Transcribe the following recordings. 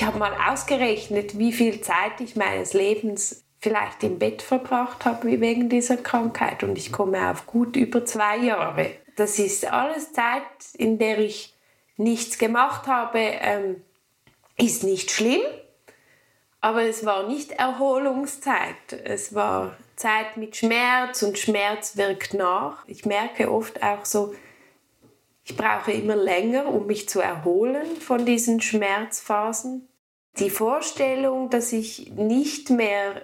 ich habe mal ausgerechnet, wie viel Zeit ich meines Lebens vielleicht im Bett verbracht habe wegen dieser Krankheit und ich komme auf gut über zwei Jahre. Das ist alles Zeit, in der ich nichts gemacht habe, ähm, ist nicht schlimm, aber es war nicht Erholungszeit. Es war Zeit mit Schmerz und Schmerz wirkt nach. Ich merke oft auch so, ich brauche immer länger, um mich zu erholen von diesen Schmerzphasen. Die Vorstellung, dass ich nicht mehr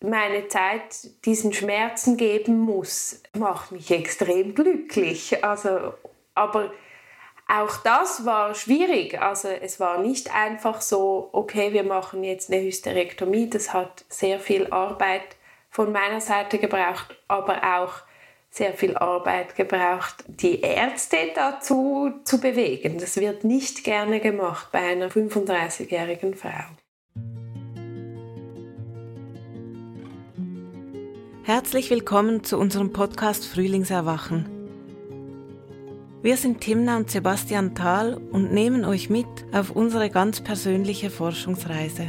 meine Zeit diesen Schmerzen geben muss, macht mich extrem glücklich. Also, aber auch das war schwierig. Also es war nicht einfach so, okay, wir machen jetzt eine Hysterektomie. Das hat sehr viel Arbeit von meiner Seite gebraucht, aber auch sehr viel Arbeit gebraucht, die Ärzte dazu zu bewegen. Das wird nicht gerne gemacht bei einer 35-jährigen Frau. Herzlich willkommen zu unserem Podcast Frühlingserwachen. Wir sind Timna und Sebastian Thal und nehmen euch mit auf unsere ganz persönliche Forschungsreise.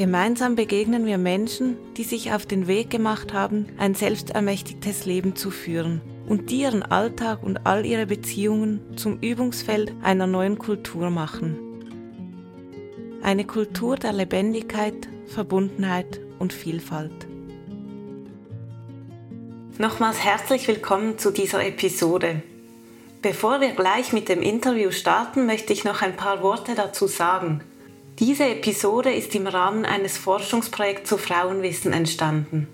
Gemeinsam begegnen wir Menschen, die sich auf den Weg gemacht haben, ein selbstermächtigtes Leben zu führen und die ihren Alltag und all ihre Beziehungen zum Übungsfeld einer neuen Kultur machen. Eine Kultur der Lebendigkeit, Verbundenheit und Vielfalt. Nochmals herzlich willkommen zu dieser Episode. Bevor wir gleich mit dem Interview starten, möchte ich noch ein paar Worte dazu sagen. Diese Episode ist im Rahmen eines Forschungsprojekts zu Frauenwissen entstanden.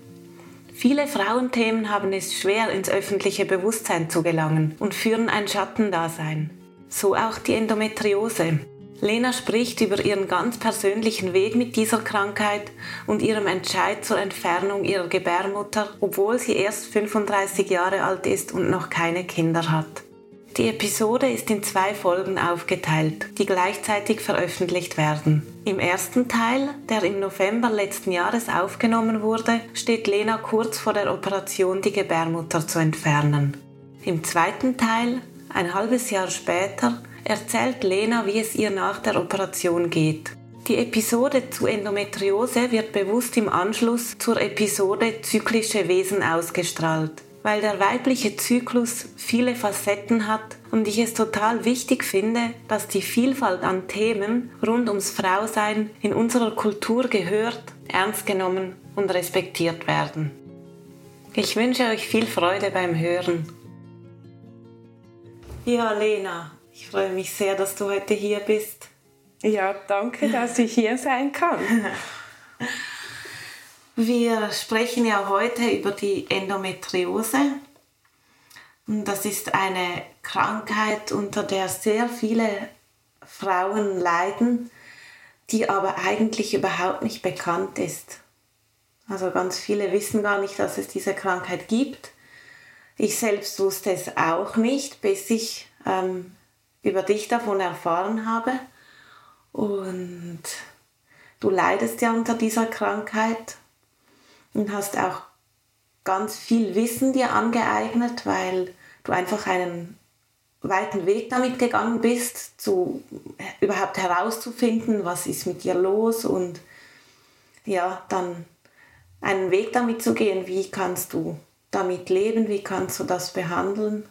Viele Frauenthemen haben es schwer ins öffentliche Bewusstsein zu gelangen und führen ein Schattendasein. So auch die Endometriose. Lena spricht über ihren ganz persönlichen Weg mit dieser Krankheit und ihrem Entscheid zur Entfernung ihrer Gebärmutter, obwohl sie erst 35 Jahre alt ist und noch keine Kinder hat. Die Episode ist in zwei Folgen aufgeteilt, die gleichzeitig veröffentlicht werden. Im ersten Teil, der im November letzten Jahres aufgenommen wurde, steht Lena kurz vor der Operation, die Gebärmutter zu entfernen. Im zweiten Teil, ein halbes Jahr später, erzählt Lena, wie es ihr nach der Operation geht. Die Episode zu Endometriose wird bewusst im Anschluss zur Episode Zyklische Wesen ausgestrahlt weil der weibliche Zyklus viele Facetten hat und ich es total wichtig finde, dass die Vielfalt an Themen rund ums Frausein in unserer Kultur gehört, ernst genommen und respektiert werden. Ich wünsche euch viel Freude beim Hören. Ja, Lena, ich freue mich sehr, dass du heute hier bist. Ja, danke, dass ich hier sein kann. Wir sprechen ja heute über die Endometriose. Das ist eine Krankheit, unter der sehr viele Frauen leiden, die aber eigentlich überhaupt nicht bekannt ist. Also ganz viele wissen gar nicht, dass es diese Krankheit gibt. Ich selbst wusste es auch nicht, bis ich ähm, über dich davon erfahren habe. Und du leidest ja unter dieser Krankheit und hast auch ganz viel Wissen dir angeeignet, weil du einfach einen weiten Weg damit gegangen bist, zu überhaupt herauszufinden, was ist mit dir los und ja, dann einen Weg damit zu gehen, wie kannst du damit leben, wie kannst du das behandeln,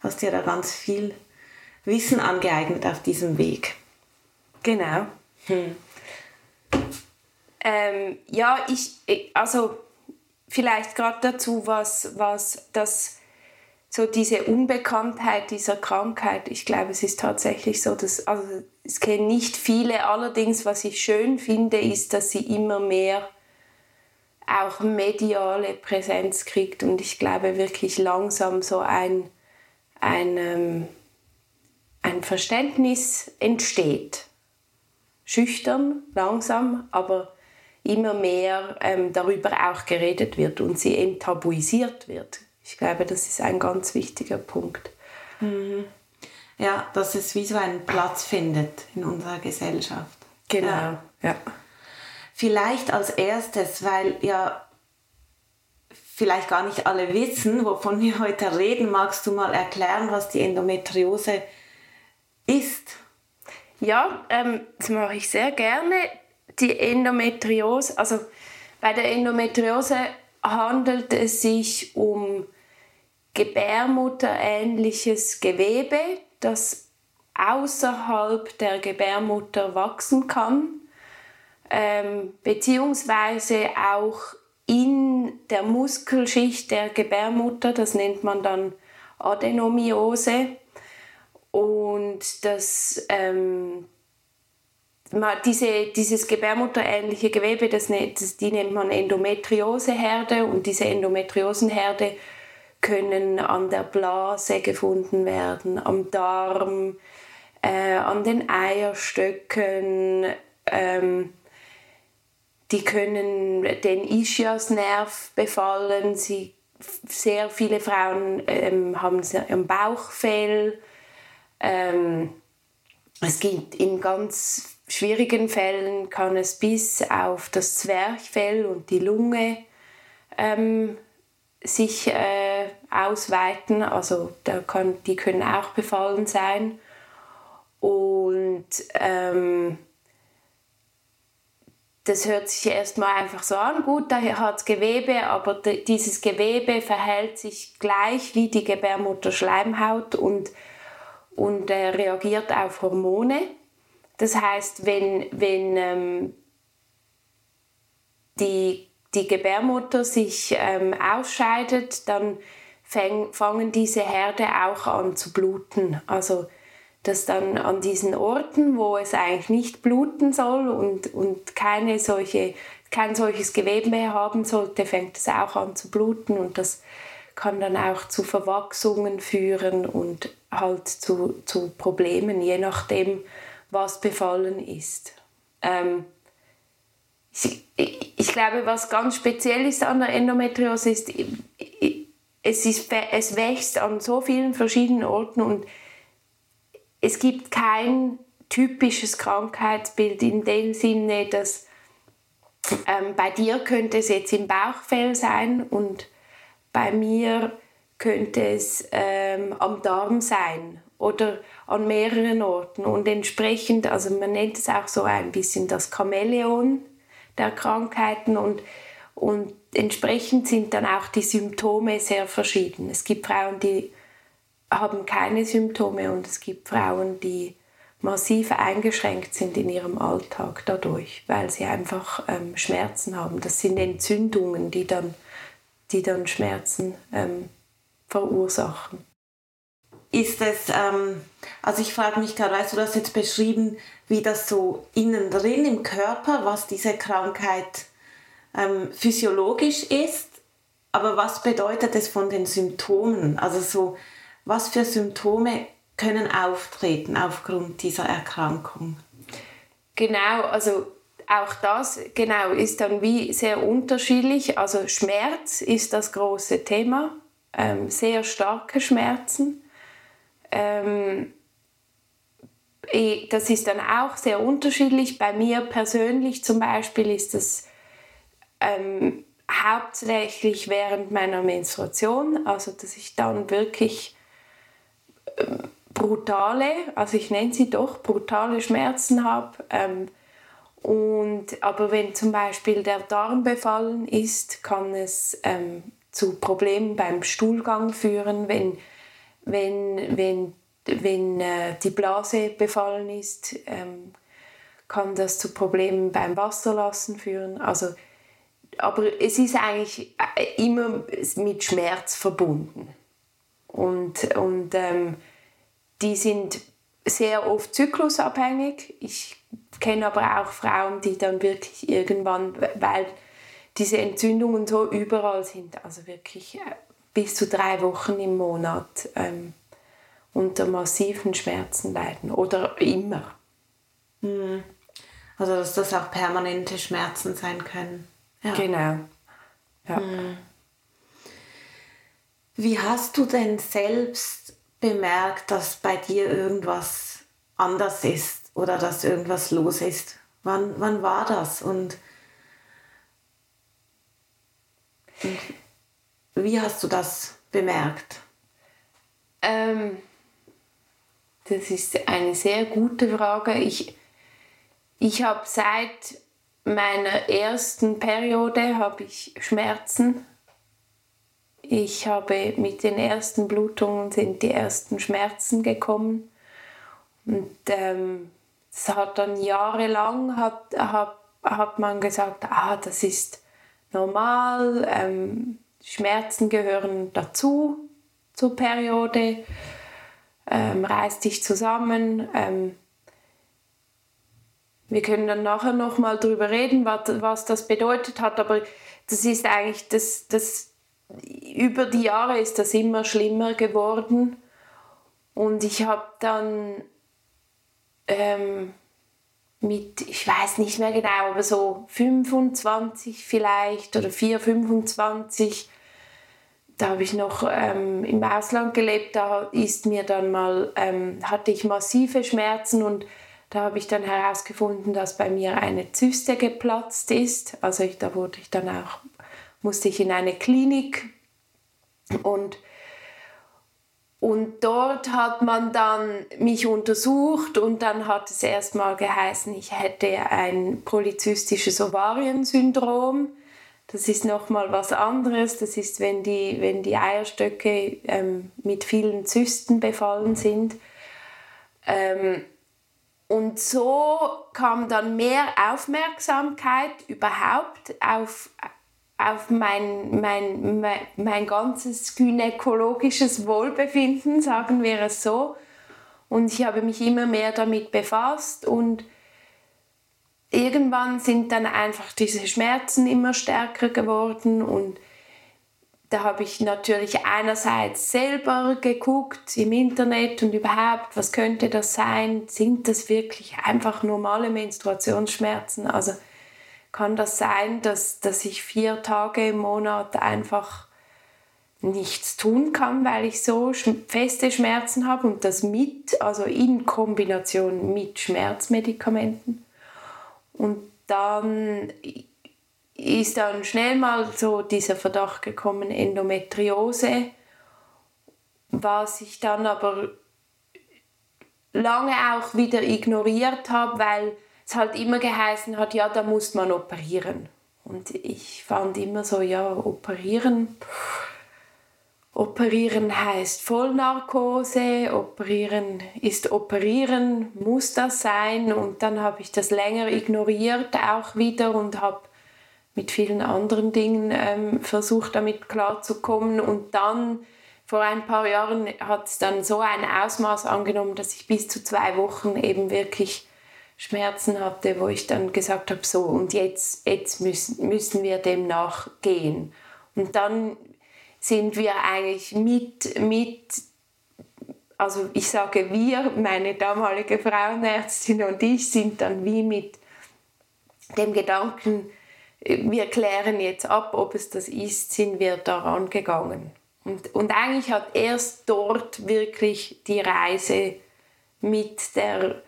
hast dir da ganz viel Wissen angeeignet auf diesem Weg. Genau. Hm. Ähm, ja, ich, also vielleicht gerade dazu, was, was das, so diese Unbekanntheit dieser Krankheit, ich glaube, es ist tatsächlich so, dass, also es kennen nicht viele, allerdings, was ich schön finde, ist, dass sie immer mehr auch mediale Präsenz kriegt und ich glaube wirklich langsam so ein, ein, ähm, ein Verständnis entsteht. Schüchtern, langsam, aber immer mehr ähm, darüber auch geredet wird und sie enttabuisiert wird. Ich glaube, das ist ein ganz wichtiger Punkt. Mhm. Ja, dass es wie so einen Platz findet in unserer Gesellschaft. Genau, ja. ja. Vielleicht als erstes, weil ja vielleicht gar nicht alle wissen, wovon wir heute reden, magst du mal erklären, was die Endometriose ist? Ja, ähm, das mache ich sehr gerne. Die Endometriose, also bei der Endometriose handelt es sich um gebärmutterähnliches Gewebe, das außerhalb der Gebärmutter wachsen kann, ähm, beziehungsweise auch in der Muskelschicht der Gebärmutter, das nennt man dann Adenomiose. Und das, ähm, diese, dieses gebärmutterähnliche Gewebe, das, das, die nennt man Endometrioseherde und diese Endometriosenherde können an der Blase gefunden werden, am Darm, äh, an den Eierstöcken. Ähm, die können den Ischiasnerv befallen. Sie, sehr viele Frauen ähm, haben im Bauchfell. Ähm, es gibt in ganz schwierigen Fällen kann es bis auf das Zwerchfell und die Lunge ähm, sich äh, ausweiten. Also da kann, die können auch befallen sein. Und ähm, das hört sich erstmal einfach so an, gut, da hat es Gewebe, aber dieses Gewebe verhält sich gleich wie die Gebärmutterschleimhaut und, und äh, reagiert auf Hormone. Das heißt, wenn, wenn ähm, die die Gebärmutter sich ähm, ausscheidet, dann fäng, fangen diese Herde auch an zu bluten. Also dass dann an diesen Orten, wo es eigentlich nicht bluten soll und, und keine solche, kein solches Gewebe mehr haben sollte, fängt es auch an zu bluten und das kann dann auch zu Verwachsungen führen und halt zu, zu Problemen, je nachdem, was befallen ist. Ähm, ich, ich, glaube, was ganz speziell ist an der Endometriose ist, es, ist, es wächst an so vielen verschiedenen Orten und es gibt kein typisches Krankheitsbild in dem Sinne, dass ähm, bei dir könnte es jetzt im Bauchfell sein und bei mir könnte es ähm, am Darm sein oder an mehreren Orten und entsprechend, also man nennt es auch so ein bisschen das Chamäleon, der Krankheiten und, und entsprechend sind dann auch die Symptome sehr verschieden. Es gibt Frauen, die haben keine Symptome und es gibt Frauen, die massiv eingeschränkt sind in ihrem Alltag dadurch, weil sie einfach ähm, Schmerzen haben. Das sind Entzündungen, die dann, die dann Schmerzen ähm, verursachen. Ist es, ähm, also ich frage mich gerade, weißt du, das jetzt beschrieben, wie das so innen drin im Körper, was diese Krankheit ähm, physiologisch ist, aber was bedeutet es von den Symptomen? Also so, was für Symptome können auftreten aufgrund dieser Erkrankung? Genau, also auch das genau ist dann wie sehr unterschiedlich. Also Schmerz ist das große Thema, ähm, sehr starke Schmerzen. Ähm, das ist dann auch sehr unterschiedlich. Bei mir persönlich zum Beispiel ist das ähm, hauptsächlich während meiner Menstruation, also dass ich dann wirklich ähm, brutale, also ich nenne sie doch brutale Schmerzen habe. Ähm, und, aber wenn zum Beispiel der Darm befallen ist, kann es ähm, zu Problemen beim Stuhlgang führen, wenn, wenn, wenn wenn äh, die Blase befallen ist, ähm, kann das zu Problemen beim Wasserlassen führen. Also, aber es ist eigentlich äh, immer mit Schmerz verbunden. Und, und ähm, die sind sehr oft zyklusabhängig. Ich kenne aber auch Frauen, die dann wirklich irgendwann, weil diese Entzündungen so überall sind, also wirklich äh, bis zu drei Wochen im Monat, ähm, unter massiven Schmerzen leiden oder immer. Hm. Also dass das auch permanente Schmerzen sein können. Ja. Genau. Ja. Hm. Wie hast du denn selbst bemerkt, dass bei dir irgendwas anders ist oder dass irgendwas los ist? Wann, wann war das und, und wie hast du das bemerkt? Ähm, Das ist eine sehr gute Frage. Ich, ich habe seit meiner ersten Periode habe ich Schmerzen. Ich habe mit den ersten Blutungen sind die ersten Schmerzen gekommen. Und ähm, es hat dann jahrelang hat, hat, hat man gesagt, ah, das ist normal, ähm, Schmerzen gehören dazu zur Periode, ähm, reiß dich zusammen. Ähm, wir können dann nachher noch mal darüber reden, was, was das bedeutet hat, aber das ist eigentlich, das, das, über die Jahre ist das immer schlimmer geworden und ich habe dann ähm, mit, ich weiß nicht mehr genau, aber so 25 vielleicht oder 4, 25, da habe ich noch ähm, im Ausland gelebt, da ist mir dann mal, ähm, hatte ich massive Schmerzen und da habe ich dann herausgefunden, dass bei mir eine Zyste geplatzt ist. Also ich, da wurde ich dann auch, musste ich in eine Klinik und und dort hat man dann mich untersucht und dann hat es erstmal geheißen, ich hätte ein polyzystisches Ovariensyndrom. Das ist nochmal was anderes. Das ist, wenn die, wenn die Eierstöcke ähm, mit vielen Zysten befallen sind. Ähm, und so kam dann mehr Aufmerksamkeit überhaupt auf, auf mein, mein, mein, mein ganzes gynäkologisches Wohlbefinden, sagen wir es so. Und ich habe mich immer mehr damit befasst und irgendwann sind dann einfach diese Schmerzen immer stärker geworden und da habe ich natürlich einerseits selber geguckt im Internet und überhaupt, was könnte das sein? Sind das wirklich einfach normale Menstruationsschmerzen? Also kann das sein, dass, dass ich vier Tage im Monat einfach nichts tun kann, weil ich so feste Schmerzen habe und das mit, also in Kombination mit Schmerzmedikamenten. Und dann ist dann schnell mal so dieser Verdacht gekommen, Endometriose, was ich dann aber lange auch wieder ignoriert habe, weil es halt immer geheißen hat, ja, da muss man operieren. Und ich fand immer so, ja, operieren. Operieren heißt Vollnarkose, operieren ist operieren, muss das sein? Und dann habe ich das länger ignoriert auch wieder und habe mit vielen anderen Dingen ähm, versucht, damit klarzukommen. Und dann, vor ein paar Jahren, hat es dann so ein Ausmaß angenommen, dass ich bis zu zwei Wochen eben wirklich Schmerzen hatte, wo ich dann gesagt habe, so und jetzt, jetzt müssen, müssen wir dem nachgehen. Und dann sind wir eigentlich mit, mit, also ich sage wir, meine damalige Frauenärztin und ich sind dann wie mit dem Gedanken, wir klären jetzt ab, ob es das ist, sind wir daran gegangen. Und, und eigentlich hat erst dort wirklich die Reise mit, der,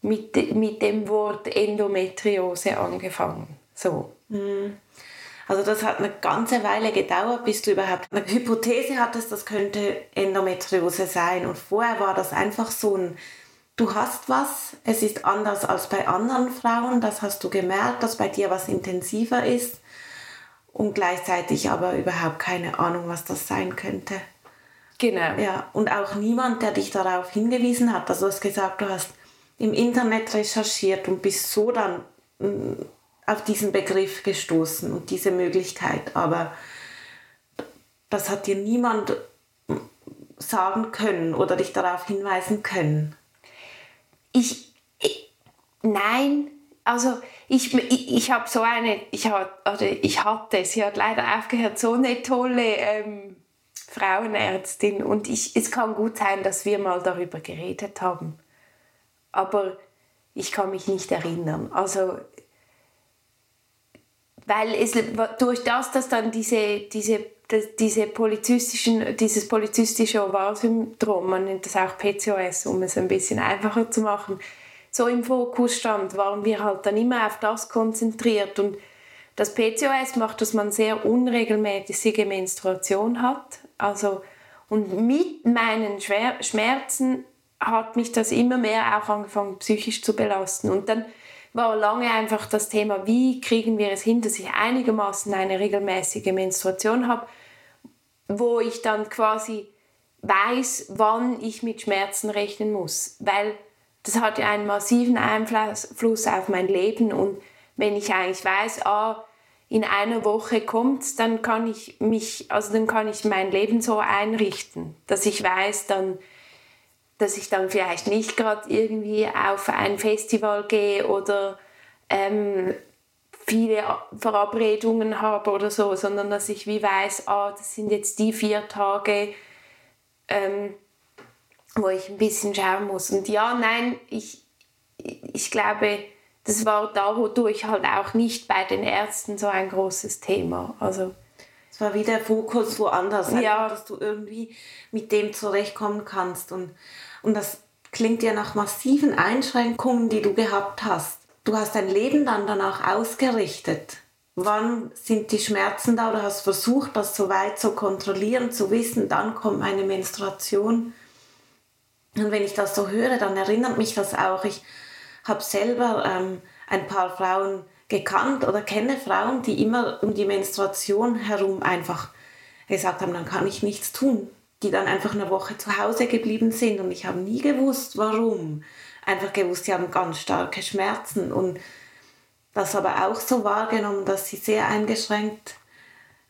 mit, mit dem Wort Endometriose angefangen. So. Mhm. Also das hat eine ganze Weile gedauert, bis du überhaupt eine Hypothese hattest, das könnte Endometriose sein. Und vorher war das einfach so ein du hast was, es ist anders als bei anderen Frauen, das hast du gemerkt, dass bei dir was intensiver ist und gleichzeitig aber überhaupt keine Ahnung, was das sein könnte. Genau. Ja, und auch niemand, der dich darauf hingewiesen hat. Also du hast gesagt, du hast im Internet recherchiert und bist so dann mm, auf diesen Begriff gestoßen und diese Möglichkeit. Aber das hat dir niemand sagen können oder dich darauf hinweisen können ich, ich nein, also ich, ich, ich habe so eine, ich, hab, oder ich hatte, sie hat leider aufgehört, so eine tolle ähm, Frauenärztin und ich, es kann gut sein, dass wir mal darüber geredet haben, aber ich kann mich nicht erinnern. Also weil es durch das, dass dann diese, diese, diese polizistischen, dieses polizistische Ovalsyndrom, man nennt das auch PCOS, um es ein bisschen einfacher zu machen, so im Fokus stand, waren wir halt dann immer auf das konzentriert und das PCOS macht, dass man sehr unregelmäßige Menstruation hat, also und mit meinen Schmerzen hat mich das immer mehr auch angefangen, psychisch zu belasten. Und dann war lange einfach das Thema, wie kriegen wir es hin, dass ich einigermaßen eine regelmäßige Menstruation habe, wo ich dann quasi weiß, wann ich mit Schmerzen rechnen muss. Weil das hat ja einen massiven Einfluss auf mein Leben. Und wenn ich eigentlich weiß, ah, in einer Woche kommt, dann kann ich mich, also dann kann ich mein Leben so einrichten, dass ich weiß, dann, dass ich dann vielleicht nicht gerade irgendwie auf ein Festival gehe oder ähm, viele Verabredungen habe oder so, sondern dass ich wie weiß, ah, das sind jetzt die vier Tage, ähm, wo ich ein bisschen schauen muss. Und ja, nein, ich, ich glaube, das war dadurch halt auch nicht bei den Ärzten so ein großes Thema. Also, es war wie der Fokus woanders, ja. dass du irgendwie mit dem zurechtkommen kannst. Und, und das klingt ja nach massiven Einschränkungen, die du gehabt hast. Du hast dein Leben dann danach ausgerichtet. Wann sind die Schmerzen da? Du hast versucht, das so weit zu kontrollieren, zu wissen, dann kommt eine Menstruation. Und wenn ich das so höre, dann erinnert mich das auch. Ich habe selber ähm, ein paar Frauen gekannt oder kenne Frauen, die immer um die Menstruation herum einfach gesagt haben, dann kann ich nichts tun. Die dann einfach eine Woche zu Hause geblieben sind und ich habe nie gewusst, warum. Einfach gewusst, sie haben ganz starke Schmerzen und das aber auch so wahrgenommen, dass sie sehr eingeschränkt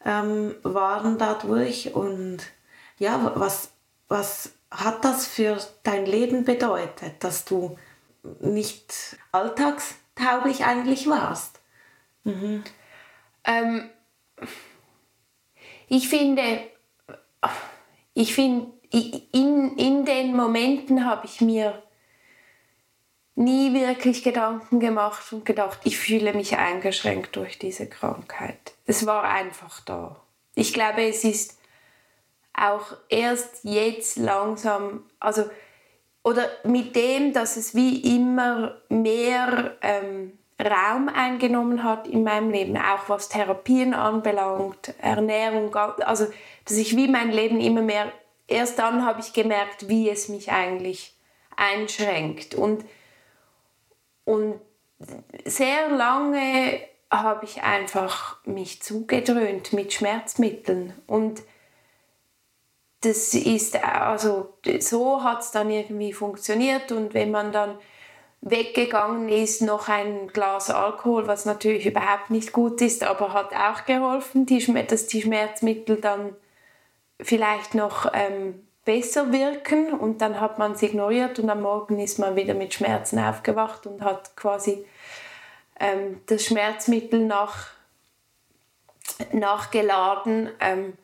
ähm, waren dadurch und ja, was, was hat das für dein Leben bedeutet, dass du nicht alltagstauglich eigentlich warst? Mhm. Ähm, ich finde, ich finde, in, in den Momenten habe ich mir nie wirklich Gedanken gemacht und gedacht, ich fühle mich eingeschränkt durch diese Krankheit. Es war einfach da. Ich glaube, es ist auch erst jetzt langsam, also oder mit dem, dass es wie immer mehr ähm, Raum eingenommen hat in meinem Leben, auch was Therapien anbelangt, Ernährung, also dass ich wie mein Leben immer mehr, erst dann habe ich gemerkt, wie es mich eigentlich einschränkt. Und, und sehr lange habe ich einfach mich zugedröhnt mit Schmerzmitteln. Und das ist, also so hat es dann irgendwie funktioniert. Und wenn man dann weggegangen ist, noch ein Glas Alkohol, was natürlich überhaupt nicht gut ist, aber hat auch geholfen, die, dass die Schmerzmittel dann vielleicht noch ähm, besser wirken und dann hat man es ignoriert und am Morgen ist man wieder mit Schmerzen aufgewacht und hat quasi ähm, das Schmerzmittel nach, nachgeladen. Ähm,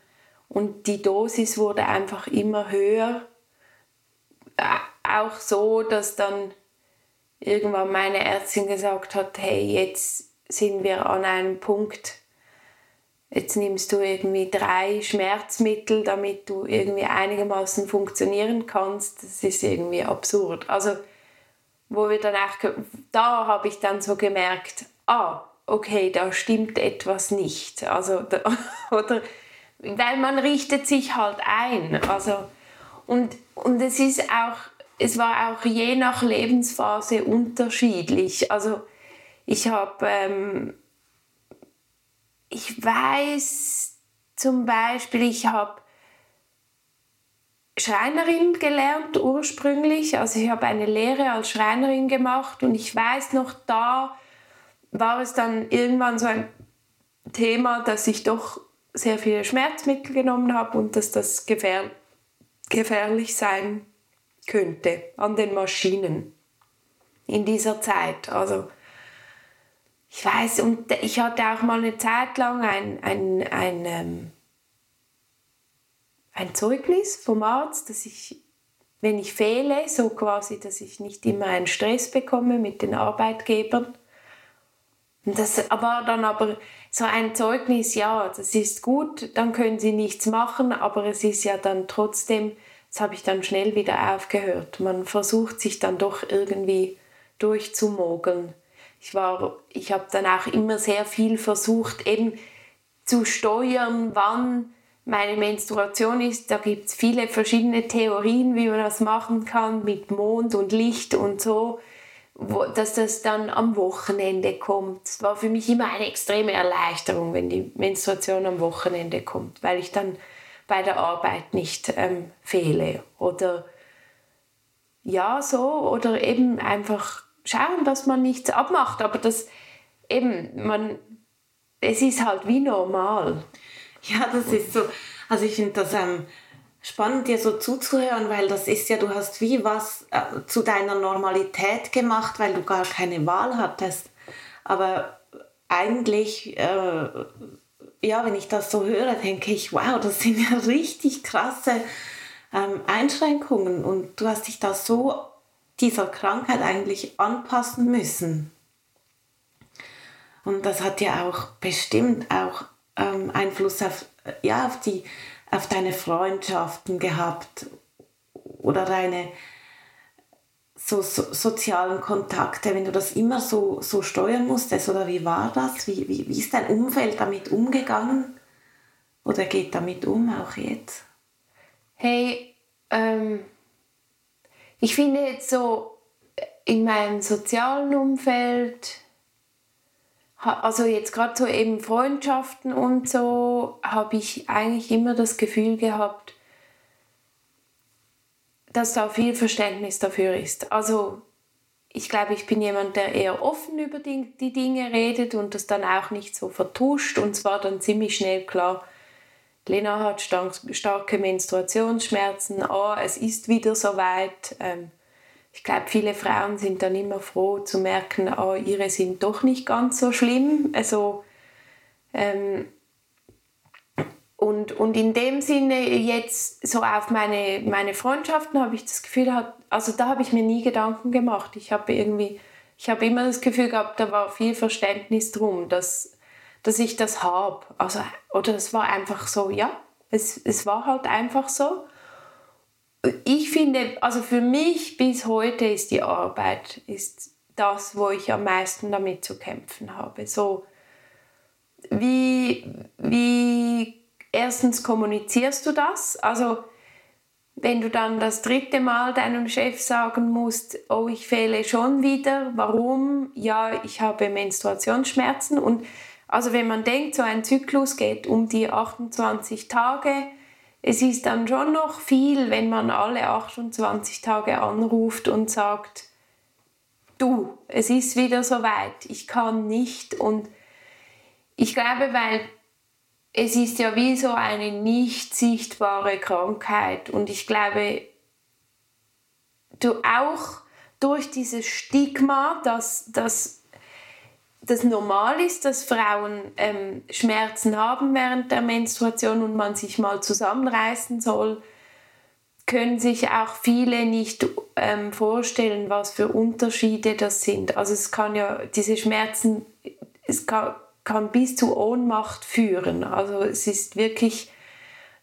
und die Dosis wurde einfach immer höher. Auch so, dass dann irgendwann meine Ärztin gesagt hat, hey, jetzt sind wir an einem Punkt, jetzt nimmst du irgendwie drei Schmerzmittel, damit du irgendwie einigermaßen funktionieren kannst. Das ist irgendwie absurd. Also, wo wir dann auch, da habe ich dann so gemerkt, ah, okay, da stimmt etwas nicht. Also, da, oder weil man richtet sich halt ein. Also, und, und es ist auch, es war auch je nach Lebensphase unterschiedlich. Also ich habe, ähm, ich weiß zum Beispiel, ich habe Schreinerin gelernt ursprünglich. Also ich habe eine Lehre als Schreinerin gemacht und ich weiß noch, da war es dann irgendwann so ein Thema, dass ich doch sehr viele Schmerzmittel genommen habe und dass das gefähr gefährlich sein könnte an den Maschinen in dieser Zeit. Also ich weiß, und ich hatte auch mal eine Zeit lang ein, ein, ein, ähm, ein Zeugnis vom Arzt, dass ich, wenn ich fehle, so quasi, dass ich nicht immer einen Stress bekomme mit den Arbeitgebern. Und das war dann aber so ein Zeugnis, ja, das ist gut, dann können sie nichts machen, aber es ist ja dann trotzdem, das habe ich dann schnell wieder aufgehört. Man versucht sich dann doch irgendwie durchzumogeln. Ich ich habe dann auch immer sehr viel versucht, eben zu steuern, wann meine Menstruation ist, da gibt es viele verschiedene Theorien, wie man das machen kann mit Mond und Licht und so, wo, dass das dann am Wochenende kommt. Es war für mich immer eine extreme Erleichterung, wenn die Menstruation am Wochenende kommt, weil ich dann bei der Arbeit nicht ähm, fehle oder ja so oder eben einfach schauen, dass man nichts abmacht, aber das eben man es ist halt wie normal. Ja, das ist so. Also ich finde das ähm, spannend, dir so zuzuhören, weil das ist ja, du hast wie was äh, zu deiner Normalität gemacht, weil du gar keine Wahl hattest. Aber eigentlich, äh, ja, wenn ich das so höre, denke ich, wow, das sind ja richtig krasse ähm, Einschränkungen und du hast dich da so dieser Krankheit eigentlich anpassen müssen. Und das hat ja auch bestimmt auch ähm, Einfluss auf, ja, auf, die, auf deine Freundschaften gehabt oder deine so, so, sozialen Kontakte, wenn du das immer so, so steuern musstest oder wie war das? Wie, wie, wie ist dein Umfeld damit umgegangen oder geht damit um auch jetzt? Hey, ähm, ich finde jetzt so in meinem sozialen Umfeld also jetzt gerade so eben Freundschaften und so, habe ich eigentlich immer das Gefühl gehabt, dass da viel Verständnis dafür ist. Also ich glaube, ich bin jemand, der eher offen über die, die Dinge redet und das dann auch nicht so vertuscht. Und zwar dann ziemlich schnell klar, Lena hat starke Menstruationsschmerzen, oh, es ist wieder soweit. Ähm, ich glaube, viele Frauen sind dann immer froh zu merken, oh, ihre sind doch nicht ganz so schlimm. Also, ähm, und, und in dem Sinne jetzt so auf meine, meine Freundschaften habe ich das Gefühl, also da habe ich mir nie Gedanken gemacht. Ich habe irgendwie, ich habe immer das Gefühl gehabt, da war viel Verständnis drum, dass, dass ich das habe. Also, oder es war einfach so, ja, es, es war halt einfach so ich finde, also für mich bis heute ist die Arbeit ist das, wo ich am meisten damit zu kämpfen habe. So, wie, wie erstens kommunizierst du das? Also, wenn du dann das dritte Mal deinem Chef sagen musst, oh, ich fehle schon wieder, warum? Ja, ich habe Menstruationsschmerzen. Und also wenn man denkt, so ein Zyklus geht um die 28 Tage, es ist dann schon noch viel, wenn man alle 28 Tage anruft und sagt, du, es ist wieder soweit, ich kann nicht. Und ich glaube, weil es ist ja wie so eine nicht sichtbare Krankheit und ich glaube, du auch durch dieses Stigma, dass, dass das normal ist, dass Frauen ähm, Schmerzen haben während der Menstruation und man sich mal zusammenreißen soll, können sich auch viele nicht ähm, vorstellen, was für Unterschiede das sind. Also es kann ja diese Schmerzen, es kann, kann bis zu Ohnmacht führen. Also es ist wirklich,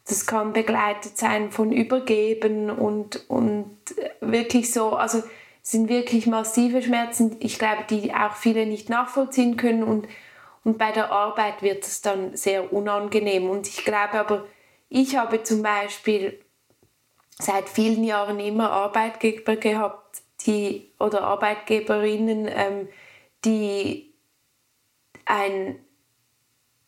das kann begleitet sein von Übergeben und, und wirklich so, also sind wirklich massive Schmerzen, ich glaube, die auch viele nicht nachvollziehen können und, und bei der Arbeit wird es dann sehr unangenehm. Und ich glaube aber, ich habe zum Beispiel seit vielen Jahren immer Arbeitgeber gehabt, die oder Arbeitgeberinnen, ähm, die ein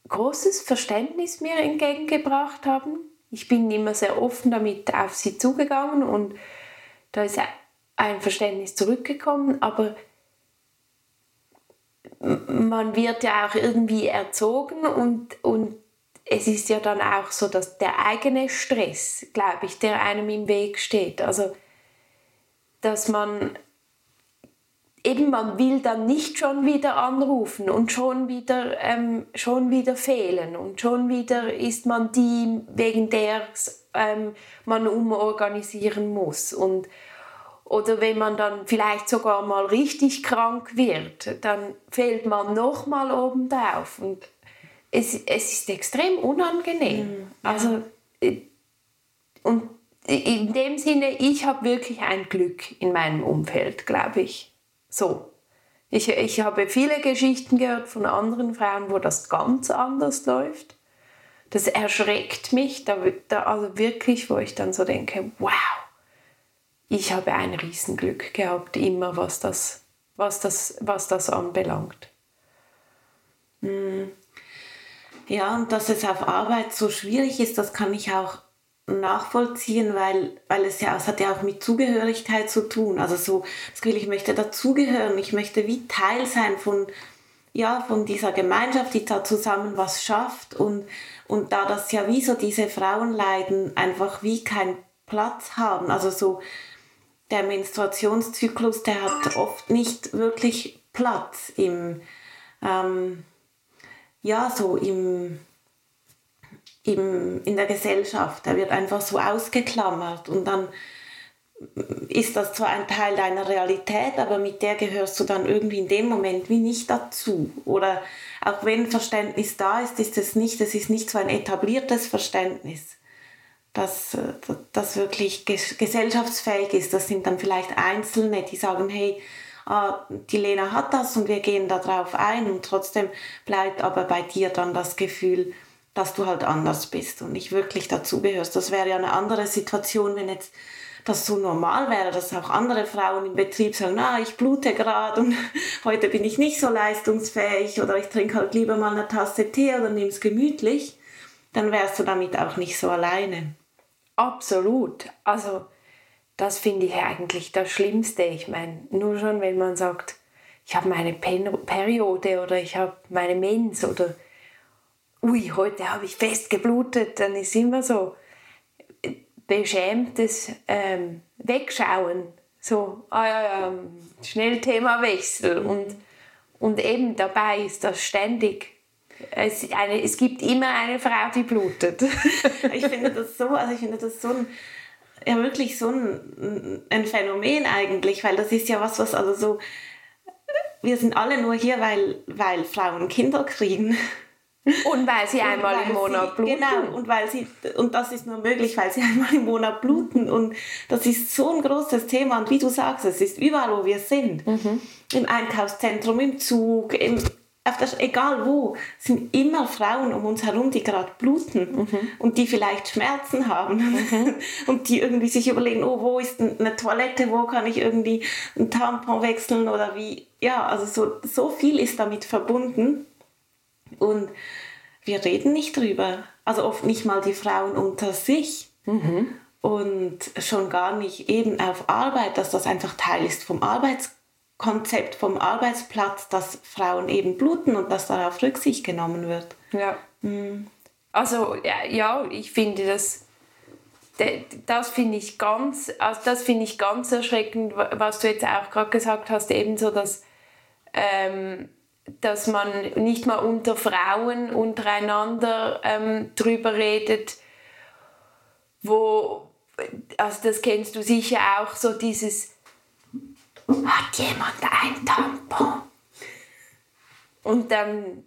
großes Verständnis mir entgegengebracht haben. Ich bin immer sehr offen damit auf sie zugegangen und da ist ein Verständnis zurückgekommen, aber man wird ja auch irgendwie erzogen und, und es ist ja dann auch so, dass der eigene Stress, glaube ich, der einem im Weg steht. Also, dass man eben, man will dann nicht schon wieder anrufen und schon wieder, ähm, schon wieder fehlen und schon wieder ist man die, wegen der ähm, man umorganisieren muss. Und, oder wenn man dann vielleicht sogar mal richtig krank wird, dann fällt man noch mal obendrauf. Und es, es ist extrem unangenehm. Mhm, ja. Also, äh, und in dem Sinne, ich habe wirklich ein Glück in meinem Umfeld, glaube ich. So. Ich, ich habe viele Geschichten gehört von anderen Frauen, wo das ganz anders läuft. das erschreckt mich, da, da, also wirklich, wo ich dann so denke, wow, ich habe ein Riesenglück gehabt, immer was das, was das, was das anbelangt. Hm. Ja, und dass es auf Arbeit so schwierig ist, das kann ich auch nachvollziehen, weil, weil es ja, es hat ja auch mit Zugehörigkeit zu tun. Also so, das Gefühl, ich möchte dazugehören, ich möchte wie Teil sein von, ja, von dieser Gemeinschaft, die da zusammen was schafft und, und da das ja wie so diese Frauenleiden einfach wie keinen Platz haben. Also so, der Menstruationszyklus, der hat oft nicht wirklich Platz im, ähm, ja, so im, im, in der Gesellschaft. Der wird einfach so ausgeklammert und dann ist das zwar ein Teil deiner Realität, aber mit der gehörst du dann irgendwie in dem Moment wie nicht dazu. Oder auch wenn Verständnis da ist, ist es nicht, es ist nicht so ein etabliertes Verständnis dass äh, das wirklich gesellschaftsfähig ist. Das sind dann vielleicht Einzelne, die sagen, hey, ah, die Lena hat das und wir gehen darauf ein und trotzdem bleibt aber bei dir dann das Gefühl, dass du halt anders bist und nicht wirklich dazugehörst. Das wäre ja eine andere Situation, wenn jetzt das so normal wäre, dass auch andere Frauen im Betrieb sagen, na, ich blute gerade und heute bin ich nicht so leistungsfähig oder ich trinke halt lieber mal eine Tasse Tee oder nehme es gemütlich, dann wärst du damit auch nicht so alleine. Absolut. Also das finde ich eigentlich das Schlimmste. Ich meine, nur schon, wenn man sagt, ich habe meine Pen Periode oder ich habe meine Mens oder ui, heute habe ich fest geblutet, dann ist immer so beschämtes ähm, Wegschauen. So, ah ja, ja, schnell Themawechsel. Und, und eben dabei ist das ständig es, eine, es gibt immer eine Frau, die blutet. ich finde das so, also ich finde das so ein, ja wirklich so ein, ein Phänomen eigentlich, weil das ist ja was, was also so, wir sind alle nur hier, weil, weil Frauen Kinder kriegen. Und weil sie einmal weil im Monat sie, bluten. Genau, und, weil sie, und das ist nur möglich, weil sie einmal im Monat bluten. Und das ist so ein großes Thema. Und wie du sagst, es ist überall, wo wir sind. Mhm. Im Einkaufszentrum, im Zug, im, das, egal wo, sind immer Frauen um uns herum, die gerade bluten mhm. und die vielleicht Schmerzen haben mhm. und die irgendwie sich überlegen, oh, wo ist eine Toilette, wo kann ich irgendwie ein Tampon wechseln oder wie. Ja, also so, so viel ist damit verbunden und wir reden nicht drüber. Also oft nicht mal die Frauen unter sich. Mhm. Und schon gar nicht eben auf Arbeit, dass das einfach Teil ist vom Arbeitskreis Konzept vom Arbeitsplatz, dass Frauen eben bluten und dass darauf Rücksicht genommen wird. Ja. Mhm. Also ja, ich finde das das finde ich ganz also das finde ich ganz erschreckend was du jetzt auch gerade gesagt hast ebenso dass ähm, dass man nicht mal unter Frauen untereinander ähm, drüber redet wo also das kennst du sicher auch so dieses hat jemand ein Tampon? Und dann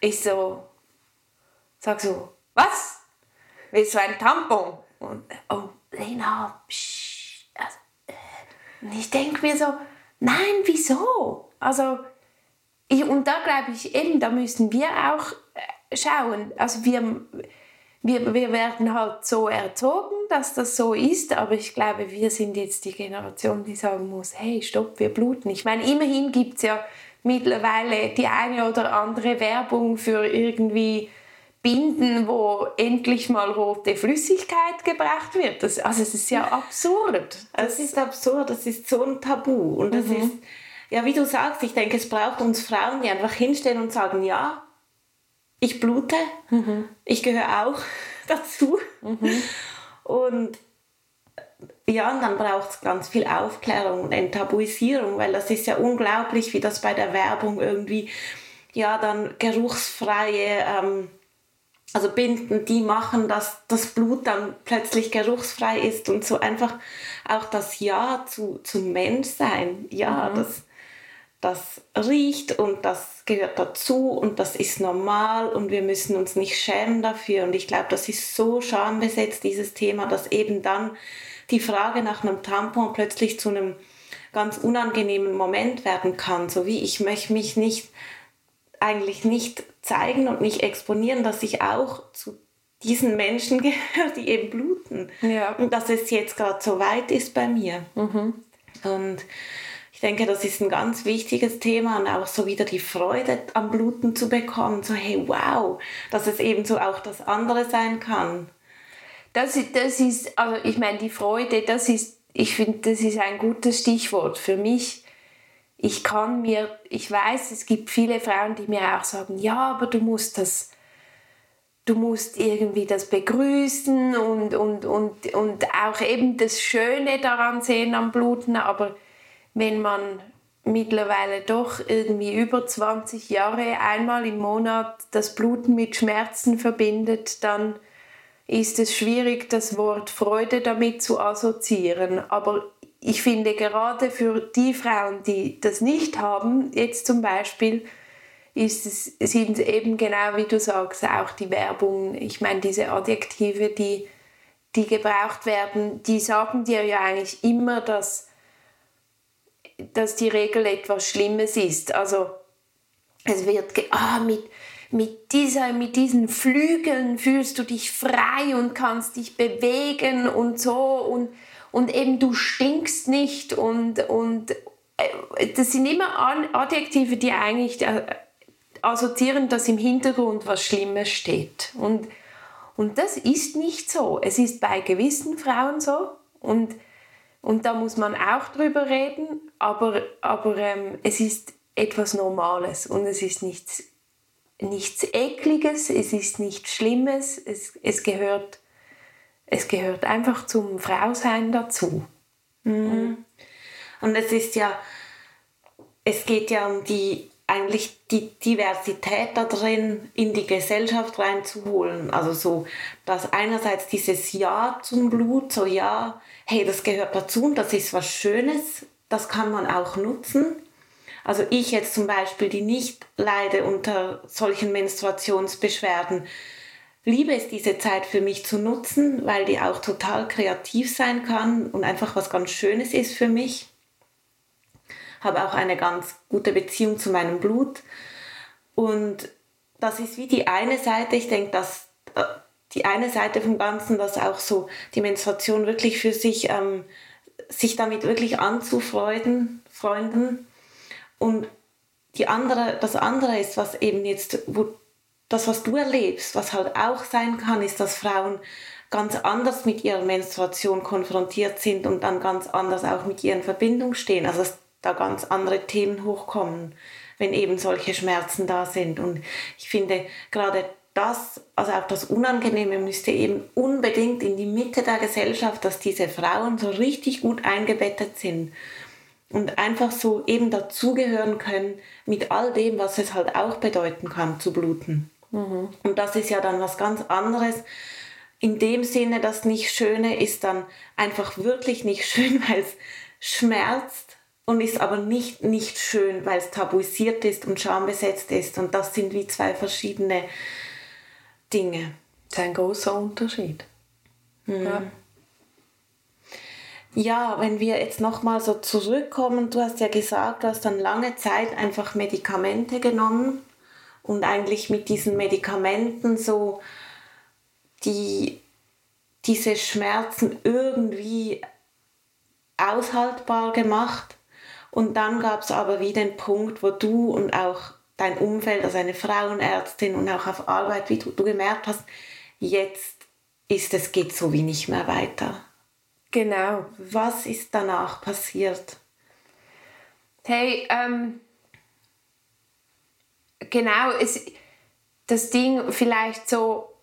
ich so, sag so, was? Willst du ein Tampon? Und, oh, Lena, psch, also, äh, und ich denke mir so, nein, wieso? Also, ich, und da glaube ich eben, da müssen wir auch äh, schauen. Also wir, wir, wir werden halt so erzogen, dass das so ist, aber ich glaube, wir sind jetzt die Generation, die sagen muss, hey, stopp, wir bluten. Ich meine, immerhin gibt es ja mittlerweile die eine oder andere Werbung für irgendwie Binden, wo endlich mal rote Flüssigkeit gebracht wird. Das, also es ist ja absurd. Es ist absurd, das ist so ein Tabu. Und das mhm. ist, ja, wie du sagst, ich denke, es braucht uns Frauen, die einfach hinstellen und sagen, ja, ich blute, mhm. ich gehöre auch dazu. Mhm. Und ja, und dann braucht es ganz viel Aufklärung und Enttabuisierung, weil das ist ja unglaublich, wie das bei der Werbung irgendwie, ja, dann geruchsfreie, ähm, also Binden, die machen, dass das Blut dann plötzlich geruchsfrei ist und so einfach auch das Ja zu, zum Menschsein, ja, mhm. das das riecht und das gehört dazu und das ist normal und wir müssen uns nicht schämen dafür. Und ich glaube, das ist so schambesetzt, dieses Thema, dass eben dann die Frage nach einem Tampon plötzlich zu einem ganz unangenehmen Moment werden kann. So wie ich möchte mich nicht, eigentlich nicht zeigen und nicht exponieren, dass ich auch zu diesen Menschen gehört, die eben bluten. Ja. Und dass es jetzt gerade so weit ist bei mir. Mhm. Und denke, das ist ein ganz wichtiges Thema und auch so wieder die Freude am Bluten zu bekommen. So, hey, wow, dass es eben so auch das andere sein kann. Das, das ist, also ich meine, die Freude, das ist, ich finde, das ist ein gutes Stichwort für mich. Ich kann mir, ich weiß, es gibt viele Frauen, die mir auch sagen, ja, aber du musst das, du musst irgendwie das begrüßen und, und, und, und auch eben das Schöne daran sehen am Bluten, aber wenn man mittlerweile doch irgendwie über 20 Jahre einmal im Monat das Bluten mit Schmerzen verbindet, dann ist es schwierig, das Wort Freude damit zu assoziieren. Aber ich finde gerade für die Frauen, die das nicht haben, jetzt zum Beispiel, ist es, sind eben genau wie du sagst, auch die Werbung, ich meine, diese Adjektive, die, die gebraucht werden, die sagen dir ja eigentlich immer, dass, dass die Regel etwas Schlimmes ist. Also es wird ah, mit, mit, dieser, mit diesen Flügeln fühlst du dich frei und kannst dich bewegen und so und, und eben du stinkst nicht und, und äh, das sind immer Adjektive, die eigentlich äh, assoziieren, dass im Hintergrund was Schlimmes steht. Und, und das ist nicht so. Es ist bei gewissen Frauen so und, und da muss man auch drüber reden, aber, aber ähm, es ist etwas Normales und es ist nichts, nichts Ekliges, es ist nichts Schlimmes, es, es, gehört, es gehört einfach zum Frausein dazu. Und es ist ja, es geht ja um die eigentlich die Diversität da drin in die Gesellschaft reinzuholen. Also so, dass einerseits dieses Ja zum Blut, so ja, hey, das gehört dazu und das ist was Schönes, das kann man auch nutzen. Also ich jetzt zum Beispiel, die nicht leide unter solchen Menstruationsbeschwerden, liebe es, diese Zeit für mich zu nutzen, weil die auch total kreativ sein kann und einfach was ganz Schönes ist für mich. Habe auch eine ganz gute Beziehung zu meinem Blut. Und das ist wie die eine Seite, ich denke, dass äh, die eine Seite vom Ganzen, dass auch so die Menstruation wirklich für sich, ähm, sich damit wirklich anzufreunden, freunden. Und die andere, das andere ist, was eben jetzt, wo, das, was du erlebst, was halt auch sein kann, ist, dass Frauen ganz anders mit ihrer Menstruation konfrontiert sind und dann ganz anders auch mit ihr in Verbindung stehen. Also dass da ganz andere Themen hochkommen, wenn eben solche Schmerzen da sind. Und ich finde gerade das, also auch das Unangenehme müsste eben unbedingt in die Mitte der Gesellschaft, dass diese Frauen so richtig gut eingebettet sind und einfach so eben dazugehören können mit all dem, was es halt auch bedeuten kann, zu bluten. Und das ist ja dann was ganz anderes. In dem Sinne, das Nicht-Schöne ist dann einfach wirklich nicht schön, weil es schmerzt und ist aber nicht nicht schön, weil es tabuisiert ist und schambesetzt ist. Und das sind wie zwei verschiedene Dinge. Das ist ein großer Unterschied. Ja. Ja, wenn wir jetzt nochmal so zurückkommen, du hast ja gesagt, du hast dann lange Zeit einfach Medikamente genommen und eigentlich mit diesen Medikamenten so die, diese Schmerzen irgendwie aushaltbar gemacht. Und dann gab es aber wieder den Punkt, wo du und auch dein Umfeld, also eine Frauenärztin und auch auf Arbeit, wie du, du gemerkt hast, jetzt ist es geht so wie nicht mehr weiter. Genau. Was ist danach passiert? Hey, ähm, genau, es, das Ding vielleicht so,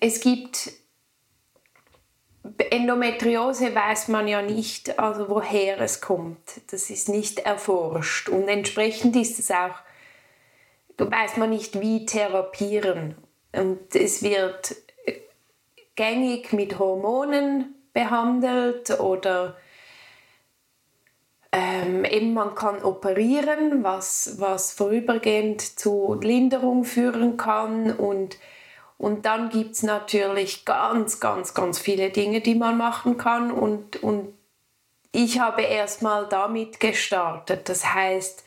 es gibt Endometriose weiß man ja nicht, also woher es kommt. Das ist nicht erforscht und entsprechend ist es auch, weiß man nicht, wie therapieren. Und es wird gängig mit Hormonen behandelt oder ähm, eben man kann operieren, was, was vorübergehend zu Linderung führen kann und, und dann gibt es natürlich ganz, ganz, ganz viele Dinge, die man machen kann und, und ich habe erstmal damit gestartet. Das heißt,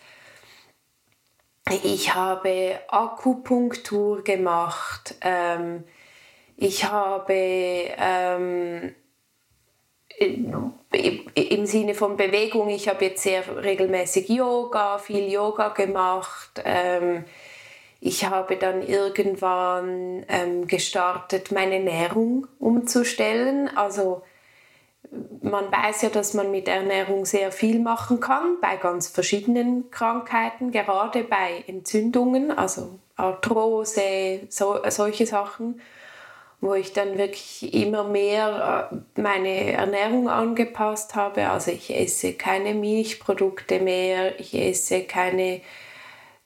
ich habe Akupunktur gemacht, ähm, Ich habe ähm, im Sinne von Bewegung, ich habe jetzt sehr regelmäßig Yoga, viel Yoga gemacht. Ähm, ich habe dann irgendwann ähm, gestartet, meine Ernährung umzustellen. Also man weiß ja, dass man mit Ernährung sehr viel machen kann, bei ganz verschiedenen Krankheiten, gerade bei Entzündungen, also Arthrose, so, solche Sachen, wo ich dann wirklich immer mehr äh, meine Ernährung angepasst habe. Also ich esse keine Milchprodukte mehr, ich esse keine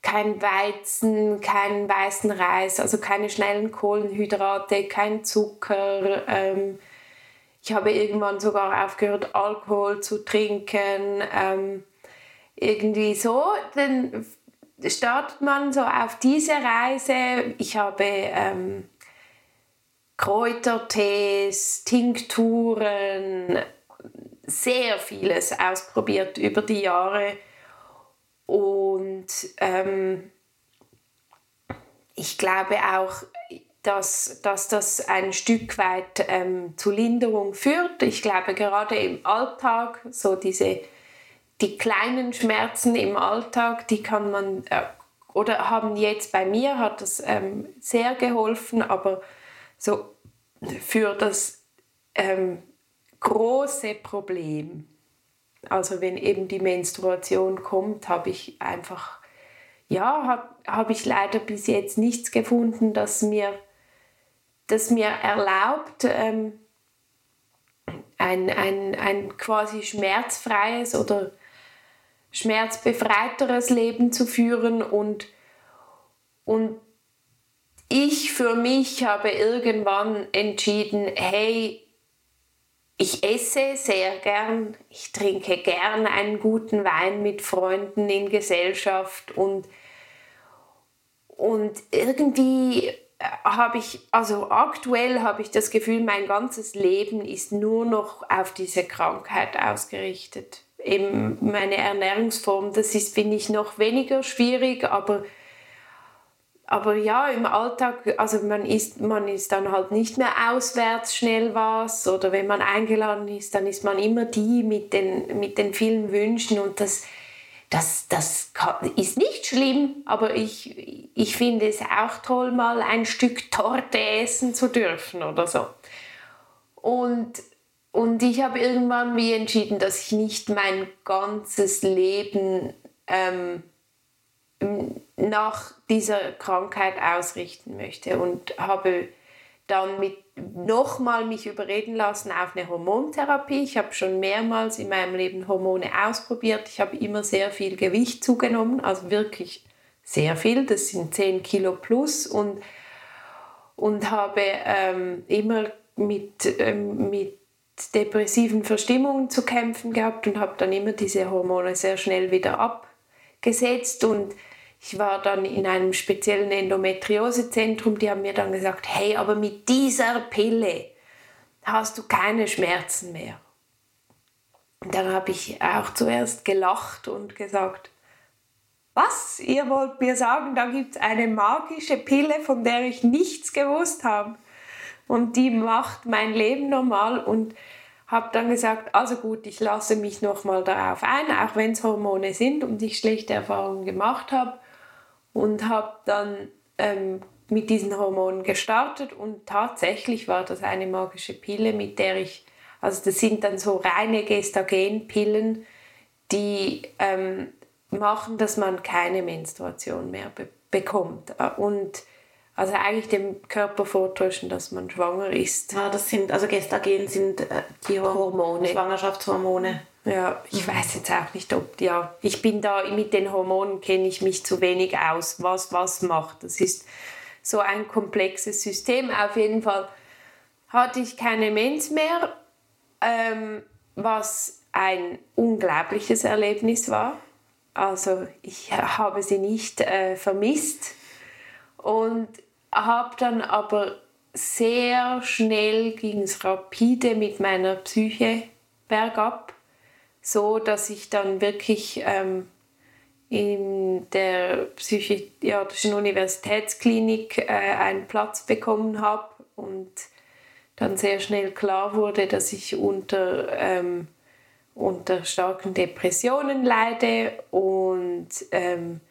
kein Weizen, keinen weißen Reis, also keine schnellen Kohlenhydrate, kein Zucker. Ähm, ich habe irgendwann sogar aufgehört, Alkohol zu trinken. Ähm, irgendwie so, dann startet man so auf diese Reise. Ich habe ähm, Kräutertees, Tinkturen, sehr vieles ausprobiert über die Jahre und ähm, ich glaube auch, dass, dass das ein Stück weit ähm, zu Linderung führt. Ich glaube gerade im Alltag, so diese die kleinen Schmerzen im Alltag, die kann man äh, oder haben jetzt bei mir hat das ähm, sehr geholfen, aber so für das ähm, große Problem also wenn eben die Menstruation kommt, habe ich einfach, ja, habe hab ich leider bis jetzt nichts gefunden, das mir, das mir erlaubt, ähm, ein, ein, ein quasi schmerzfreies oder schmerzbefreiteres Leben zu führen und, und ich für mich habe irgendwann entschieden, hey, ich esse sehr gern, ich trinke gern einen guten Wein mit Freunden in Gesellschaft und, und irgendwie äh, habe ich, also aktuell habe ich das Gefühl, mein ganzes Leben ist nur noch auf diese Krankheit ausgerichtet. Eben meine Ernährungsform, das ist, finde ich, noch weniger schwierig, aber aber ja, im Alltag, also man isst, man ist dann halt nicht mehr auswärts schnell was oder wenn man eingeladen ist, dann ist man immer die mit den, mit den vielen Wünschen und das, das, das ist nicht schlimm, aber ich, ich finde es auch toll, mal ein Stück Torte essen zu dürfen oder so. Und, und ich habe irgendwann wie entschieden, dass ich nicht mein ganzes Leben ähm, nach dieser Krankheit ausrichten möchte und habe dann mit nochmal mich überreden lassen auf eine Hormontherapie. Ich habe schon mehrmals in meinem Leben Hormone ausprobiert. Ich habe immer sehr viel Gewicht zugenommen, also wirklich sehr viel. Das sind 10 Kilo plus und, und habe ähm, immer mit, ähm, mit depressiven Verstimmungen zu kämpfen gehabt und habe dann immer diese Hormone sehr schnell wieder abgesetzt und ich war dann in einem speziellen Endometriosezentrum, die haben mir dann gesagt, hey, aber mit dieser Pille hast du keine Schmerzen mehr. Und dann habe ich auch zuerst gelacht und gesagt, was? Ihr wollt mir sagen, da gibt es eine magische Pille, von der ich nichts gewusst habe. Und die macht mein Leben normal und habe dann gesagt, also gut, ich lasse mich nochmal darauf ein, auch wenn es Hormone sind und ich schlechte Erfahrungen gemacht habe und habe dann ähm, mit diesen Hormonen gestartet und tatsächlich war das eine magische Pille, mit der ich, also das sind dann so reine Gestagenpillen, die ähm, machen, dass man keine Menstruation mehr be bekommt und also eigentlich dem Körper vortäuschen, dass man schwanger ist. Ja, das sind, also Gestagen sind äh, die Hormone. Schwangerschaftshormone. Ja, ich weiß jetzt auch nicht, ob, ja, ich bin da, mit den Hormonen kenne ich mich zu wenig aus, was was macht. Das ist so ein komplexes System. Auf jeden Fall hatte ich keine Mens mehr, ähm, was ein unglaubliches Erlebnis war. Also ich habe sie nicht äh, vermisst und habe dann aber sehr schnell ging es rapide mit meiner Psyche bergab so, dass ich dann wirklich ähm, in der psychiatrischen Universitätsklinik äh, einen Platz bekommen habe und dann sehr schnell klar wurde, dass ich unter, ähm, unter starken Depressionen leide und ähm,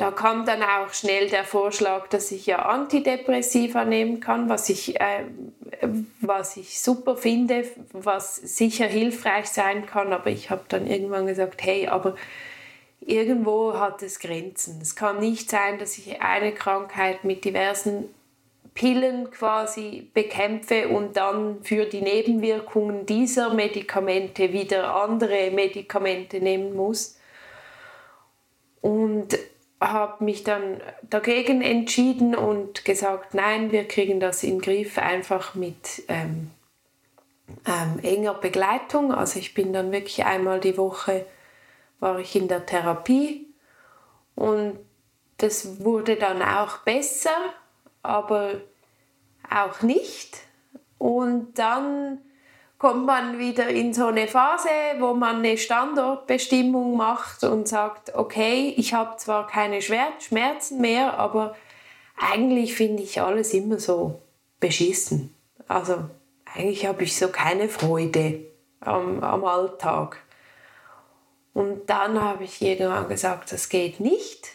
da kam dann auch schnell der Vorschlag, dass ich ja Antidepressiva nehmen kann, was ich, äh, was ich super finde, was sicher hilfreich sein kann. Aber ich habe dann irgendwann gesagt, hey, aber irgendwo hat es Grenzen. Es kann nicht sein, dass ich eine Krankheit mit diversen Pillen quasi bekämpfe und dann für die Nebenwirkungen dieser Medikamente wieder andere Medikamente nehmen muss. Und habe mich dann dagegen entschieden und gesagt, nein, wir kriegen das in den Griff einfach mit ähm, ähm, enger Begleitung. Also ich bin dann wirklich einmal die Woche war ich in der Therapie und das wurde dann auch besser, aber auch nicht. Und dann kommt man wieder in so eine Phase, wo man eine Standortbestimmung macht und sagt, okay, ich habe zwar keine Schmerzen mehr, aber eigentlich finde ich alles immer so beschissen. Also eigentlich habe ich so keine Freude am, am Alltag. Und dann habe ich irgendwann gesagt, das geht nicht.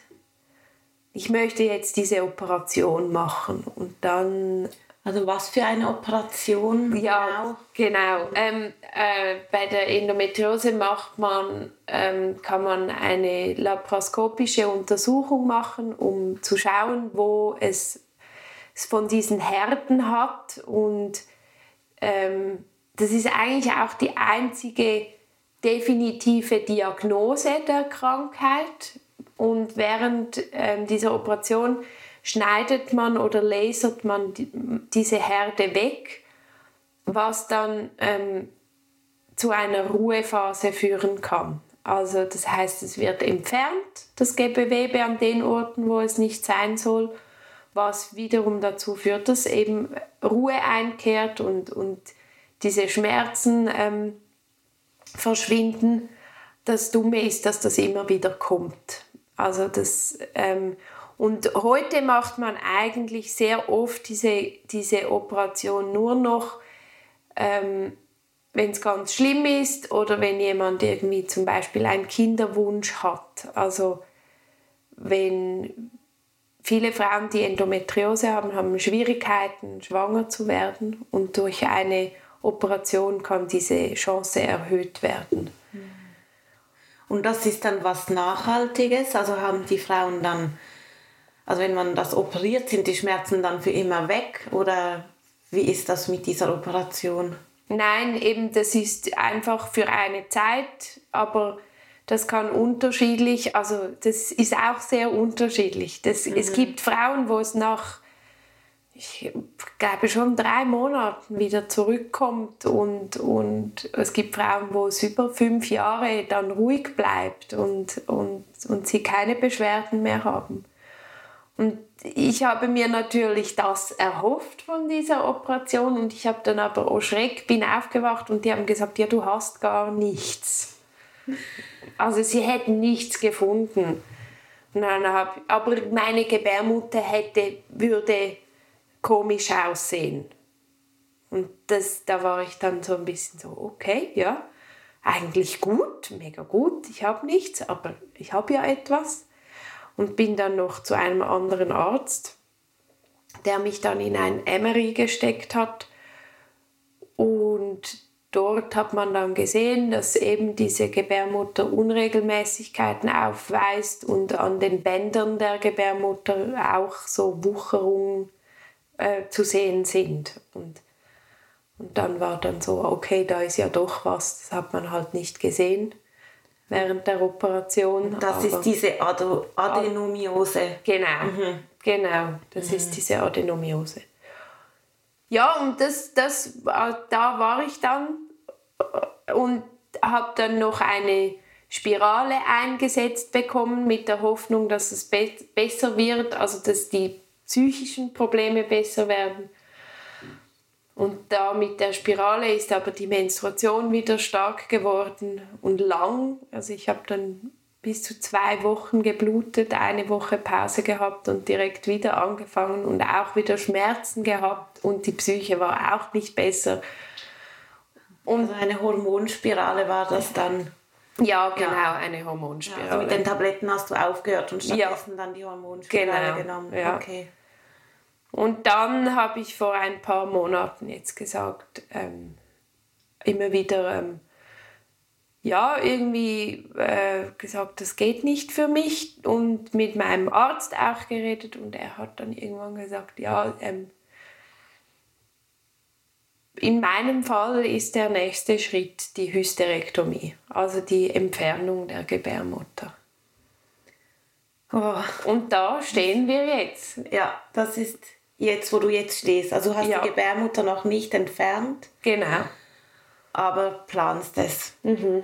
Ich möchte jetzt diese Operation machen. Und dann also was für eine Operation? Ja, genau. Ähm, äh, bei der Endometriose macht man, ähm, kann man eine laparoskopische Untersuchung machen, um zu schauen, wo es, es von diesen Härten hat. Und ähm, das ist eigentlich auch die einzige definitive Diagnose der Krankheit. Und während ähm, dieser Operation schneidet man oder lasert man die, diese Herde weg, was dann ähm, zu einer Ruhephase führen kann. Also das heißt, es wird entfernt, das Gewebe an den Orten, wo es nicht sein soll, was wiederum dazu führt, dass eben Ruhe einkehrt und, und diese Schmerzen ähm, verschwinden. Das Dumme ist, dass das immer wieder kommt. Also das, ähm, und heute macht man eigentlich sehr oft diese, diese Operation nur noch, ähm, wenn es ganz schlimm ist oder wenn jemand irgendwie zum Beispiel einen Kinderwunsch hat. Also wenn viele Frauen, die Endometriose haben, haben Schwierigkeiten, schwanger zu werden und durch eine Operation kann diese Chance erhöht werden. Und das ist dann was Nachhaltiges? Also haben die Frauen dann also wenn man das operiert, sind die Schmerzen dann für immer weg oder wie ist das mit dieser Operation? Nein, eben das ist einfach für eine Zeit, aber das kann unterschiedlich, also das ist auch sehr unterschiedlich. Das, mhm. Es gibt Frauen, wo es nach, ich glaube schon drei Monaten wieder zurückkommt und, und es gibt Frauen, wo es über fünf Jahre dann ruhig bleibt und, und, und sie keine Beschwerden mehr haben. Und ich habe mir natürlich das erhofft von dieser Operation und ich habe dann aber oh Schreck, bin aufgewacht und die haben gesagt, ja, du hast gar nichts. Also sie hätten nichts gefunden. Hab, aber meine Gebärmutter hätte, würde komisch aussehen. Und das, da war ich dann so ein bisschen so, okay, ja, eigentlich gut, mega gut, ich habe nichts, aber ich habe ja etwas und bin dann noch zu einem anderen Arzt, der mich dann in ein Emery gesteckt hat. Und dort hat man dann gesehen, dass eben diese Gebärmutter Unregelmäßigkeiten aufweist und an den Bändern der Gebärmutter auch so Wucherungen äh, zu sehen sind. Und, und dann war dann so, okay, da ist ja doch was, das hat man halt nicht gesehen während der Operation. Das ist diese Ado Adenomiose. Genau, mhm. genau, das mhm. ist diese Adenomiose. Ja, und das, das, da war ich dann und habe dann noch eine Spirale eingesetzt bekommen mit der Hoffnung, dass es be besser wird, also dass die psychischen Probleme besser werden. Und da mit der Spirale ist aber die Menstruation wieder stark geworden und lang. Also ich habe dann bis zu zwei Wochen geblutet, eine Woche Pause gehabt und direkt wieder angefangen und auch wieder Schmerzen gehabt und die Psyche war auch nicht besser. Und also eine Hormonspirale war das dann? Ja, genau, ja. eine Hormonspirale. Ja, also mit den Tabletten hast du aufgehört und stattdessen ja. dann die Hormonspirale genau. genommen. Ja. Okay. Und dann habe ich vor ein paar Monaten jetzt gesagt, ähm, immer wieder, ähm, ja, irgendwie äh, gesagt, das geht nicht für mich und mit meinem Arzt auch geredet und er hat dann irgendwann gesagt, ja, ähm, in meinem Fall ist der nächste Schritt die Hysterektomie, also die Entfernung der Gebärmutter. Oh. Und da stehen wir jetzt. Ja, das ist jetzt, wo du jetzt stehst. Also hast ja. die Gebärmutter noch nicht entfernt. Genau. Aber planst es. Mhm.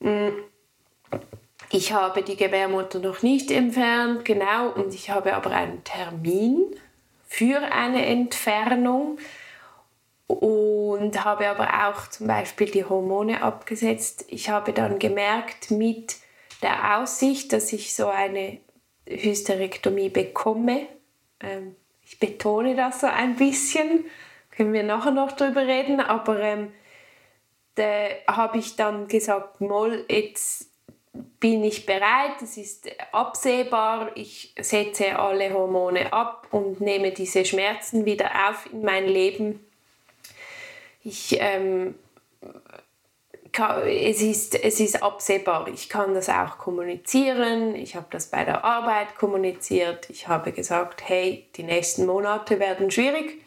Mm. Ich habe die Gebärmutter noch nicht entfernt, genau, und ich habe aber einen Termin für eine Entfernung und habe aber auch zum Beispiel die Hormone abgesetzt. Ich habe dann gemerkt, mit der Aussicht, dass ich so eine Hysterektomie bekomme, ähm, ich betone das so ein bisschen, können wir nachher noch darüber reden, aber ähm, da habe ich dann gesagt, Moll, jetzt bin ich bereit, es ist absehbar, ich setze alle Hormone ab und nehme diese Schmerzen wieder auf in mein Leben. Ich, ähm, kann, es, ist, es ist absehbar, ich kann das auch kommunizieren, ich habe das bei der Arbeit kommuniziert, ich habe gesagt, hey, die nächsten Monate werden schwierig,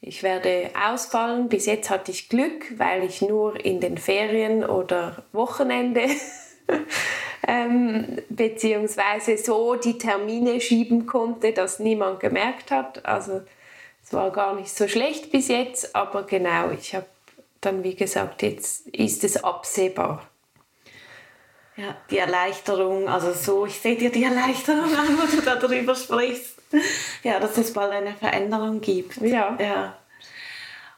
ich werde ausfallen. Bis jetzt hatte ich Glück, weil ich nur in den Ferien oder Wochenende ähm, beziehungsweise so die Termine schieben konnte, dass niemand gemerkt hat. Also es war gar nicht so schlecht bis jetzt, aber genau, ich habe dann wie gesagt, jetzt ist es absehbar. Ja, die Erleichterung, also so, ich sehe dir die Erleichterung an, wo du darüber sprichst. Ja, dass es bald eine Veränderung gibt. Ja. ja.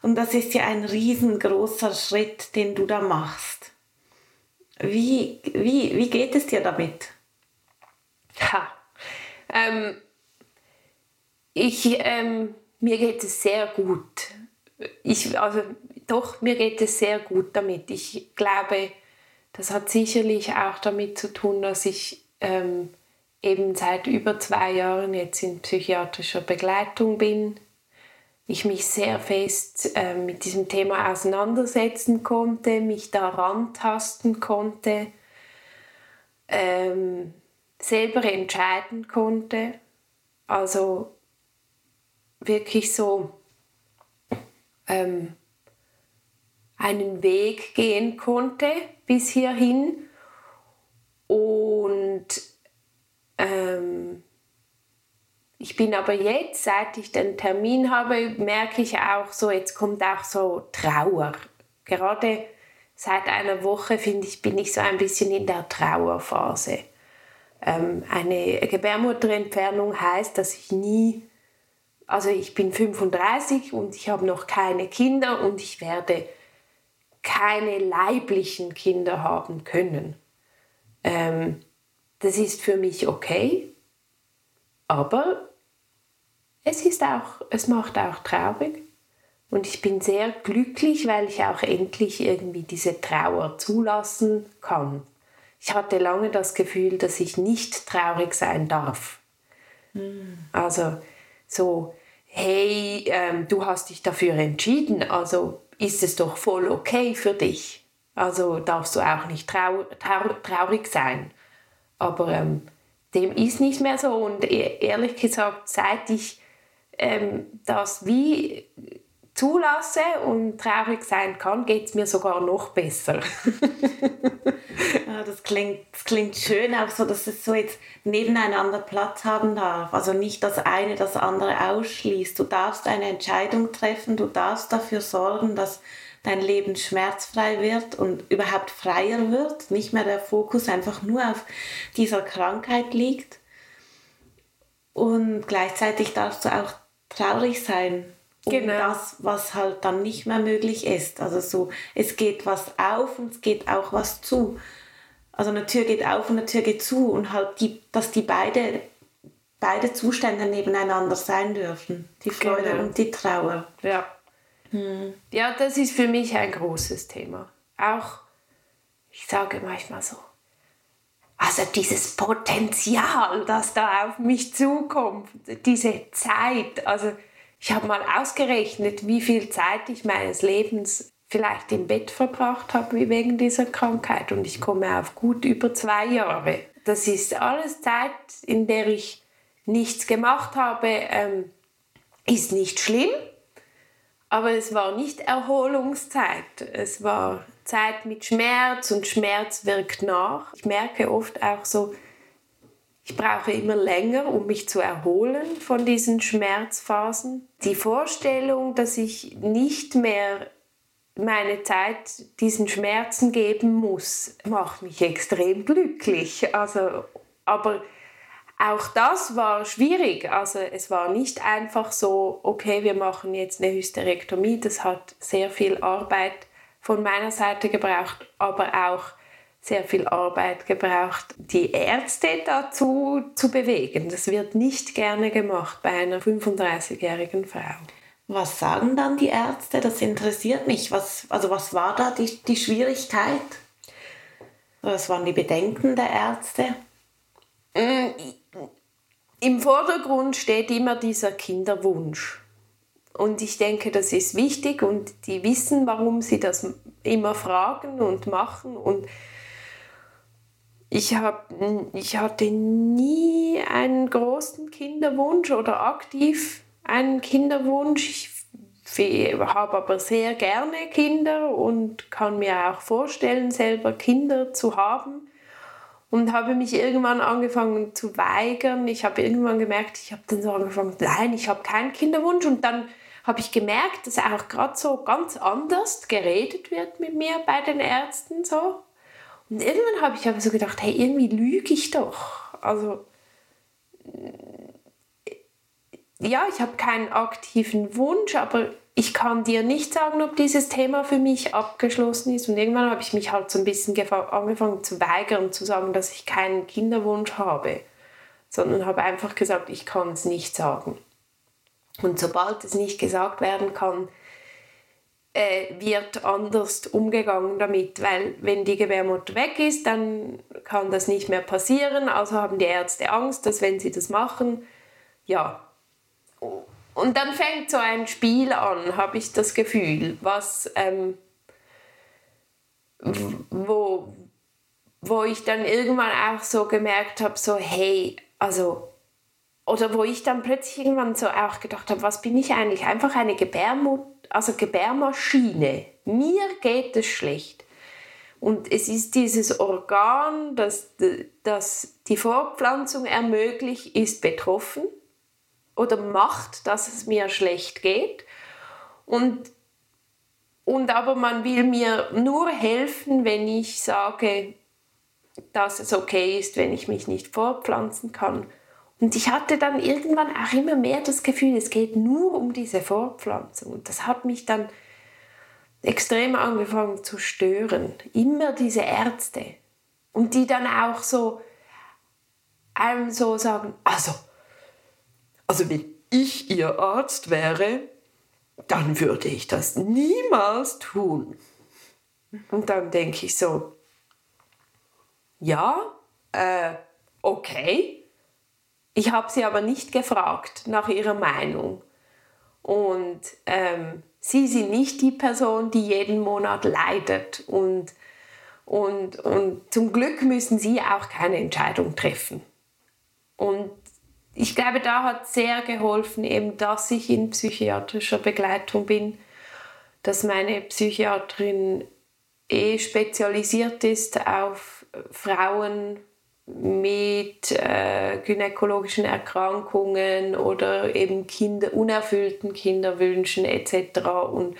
Und das ist ja ein riesengroßer Schritt, den du da machst. Wie, wie, wie geht es dir damit? Ha. Ähm, ich, ähm, mir geht es sehr gut. Ich, also, doch, mir geht es sehr gut damit. Ich glaube, das hat sicherlich auch damit zu tun, dass ich ähm, eben seit über zwei Jahren jetzt in psychiatrischer Begleitung bin. Ich mich sehr fest äh, mit diesem Thema auseinandersetzen konnte, mich daran tasten konnte, ähm, selber entscheiden konnte. Also wirklich so ähm, einen Weg gehen konnte bis hierhin und ähm, ich bin aber jetzt, seit ich den Termin habe, merke ich auch so, jetzt kommt auch so Trauer. Gerade seit einer Woche, finde ich, bin ich so ein bisschen in der Trauerphase. Ähm, eine Gebärmutterentfernung heißt, dass ich nie, also ich bin 35 und ich habe noch keine Kinder und ich werde keine leiblichen Kinder haben können. Ähm, das ist für mich okay, aber es ist auch, es macht auch traurig. Und ich bin sehr glücklich, weil ich auch endlich irgendwie diese Trauer zulassen kann. Ich hatte lange das Gefühl, dass ich nicht traurig sein darf. Mhm. Also so, hey, ähm, du hast dich dafür entschieden, also ist es doch voll okay für dich. Also darfst du auch nicht trau trau traurig sein. Aber ähm, dem ist nicht mehr so. Und e-, ehrlich gesagt, seit ich ähm, das wie zulasse und traurig sein kann, geht es mir sogar noch besser. ja, das, klingt, das klingt schön, auch so, dass es so jetzt nebeneinander Platz haben darf. Also nicht das eine das andere ausschließt. Du darfst eine Entscheidung treffen, du darfst dafür sorgen, dass dein Leben schmerzfrei wird und überhaupt freier wird, nicht mehr der Fokus einfach nur auf dieser Krankheit liegt. Und gleichzeitig darfst du auch traurig sein um genau. das, was halt dann nicht mehr möglich ist. Also so, es geht was auf und es geht auch was zu. also eine Tür geht auf und eine Tür geht zu und halt die, dass die beide, beide Zustände nebeneinander sein dürfen. Die Freude genau. und die Trauer. Ja. Hm. Ja, das ist für mich ein großes Thema. Auch, ich sage manchmal so, also dieses Potenzial, das da auf mich zukommt, diese Zeit. Also ich habe mal ausgerechnet, wie viel Zeit ich meines Lebens vielleicht im Bett verbracht habe wegen dieser Krankheit. Und ich komme auf gut über zwei Jahre. Das ist alles Zeit, in der ich nichts gemacht habe. Ähm, ist nicht schlimm, aber es war nicht Erholungszeit. Es war Zeit mit Schmerz und Schmerz wirkt nach. Ich merke oft auch so, ich brauche immer länger, um mich zu erholen von diesen Schmerzphasen. Die Vorstellung, dass ich nicht mehr meine Zeit diesen Schmerzen geben muss, macht mich extrem glücklich. Also, aber auch das war schwierig. Also es war nicht einfach so, okay, wir machen jetzt eine Hysterektomie. Das hat sehr viel Arbeit von meiner Seite gebraucht, aber auch sehr viel Arbeit gebraucht, die Ärzte dazu zu bewegen. Das wird nicht gerne gemacht bei einer 35-jährigen Frau. Was sagen dann die Ärzte? Das interessiert mich. Was, also was war da die, die Schwierigkeit? Was waren die Bedenken der Ärzte? Mm, Im Vordergrund steht immer dieser Kinderwunsch. Und ich denke, das ist wichtig und die wissen, warum sie das immer fragen und machen. Und ich, hab, ich hatte nie einen großen Kinderwunsch oder aktiv einen Kinderwunsch. Ich habe aber sehr gerne Kinder und kann mir auch vorstellen, selber Kinder zu haben. Und habe mich irgendwann angefangen zu weigern. Ich habe irgendwann gemerkt, ich habe dann so angefangen, nein, ich habe keinen Kinderwunsch. Und dann habe ich gemerkt, dass auch gerade so ganz anders geredet wird mit mir bei den Ärzten so. Und irgendwann habe ich aber so gedacht, hey, irgendwie lüge ich doch. Also ja, ich habe keinen aktiven Wunsch, aber ich kann dir nicht sagen, ob dieses Thema für mich abgeschlossen ist. Und irgendwann habe ich mich halt so ein bisschen angefangen zu weigern, zu sagen, dass ich keinen Kinderwunsch habe, sondern habe einfach gesagt, ich kann es nicht sagen. Und sobald es nicht gesagt werden kann, äh, wird anders umgegangen damit, weil wenn die Gebärmutter weg ist, dann kann das nicht mehr passieren. Also haben die Ärzte Angst, dass wenn sie das machen, ja, und dann fängt so ein Spiel an, habe ich das Gefühl, was ähm, wo, wo ich dann irgendwann auch so gemerkt habe, so hey, also oder wo ich dann plötzlich irgendwann so auch gedacht habe, was bin ich eigentlich? Einfach eine Gebärmut also Gebärmaschine. Mir geht es schlecht. Und es ist dieses Organ, das, das die Fortpflanzung ermöglicht, ist betroffen oder macht, dass es mir schlecht geht. Und, und aber man will mir nur helfen, wenn ich sage, dass es okay ist, wenn ich mich nicht fortpflanzen kann. Und ich hatte dann irgendwann auch immer mehr das Gefühl, es geht nur um diese Fortpflanzung. Und das hat mich dann extrem angefangen zu stören. Immer diese Ärzte. Und die dann auch so einem so sagen, also also wenn ich Ihr Arzt wäre, dann würde ich das niemals tun. Und dann denke ich so, ja, äh, okay. Ich habe sie aber nicht gefragt nach ihrer Meinung. Und ähm, sie sind nicht die Person, die jeden Monat leidet. Und, und, und zum Glück müssen sie auch keine Entscheidung treffen. Und ich glaube, da hat sehr geholfen, eben, dass ich in psychiatrischer Begleitung bin, dass meine Psychiaterin eh spezialisiert ist auf Frauen mit äh, gynäkologischen Erkrankungen oder eben Kinder, unerfüllten Kinderwünschen etc. Und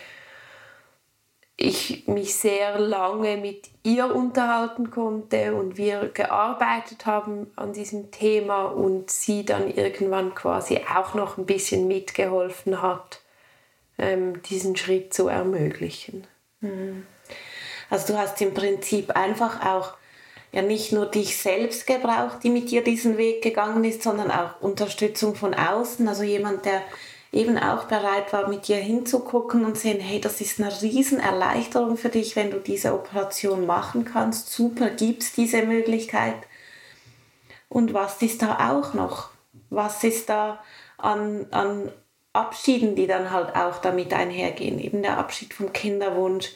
ich mich sehr lange mit ihr unterhalten konnte und wir gearbeitet haben an diesem Thema und sie dann irgendwann quasi auch noch ein bisschen mitgeholfen hat, ähm, diesen Schritt zu ermöglichen. Mhm. Also du hast im Prinzip einfach auch ja nicht nur dich selbst gebraucht, die mit dir diesen Weg gegangen ist, sondern auch Unterstützung von außen. Also jemand, der eben auch bereit war, mit dir hinzugucken und sehen, hey, das ist eine Riesenerleichterung für dich, wenn du diese Operation machen kannst. Super, gibt es diese Möglichkeit. Und was ist da auch noch? Was ist da an, an Abschieden, die dann halt auch damit einhergehen? Eben der Abschied vom Kinderwunsch.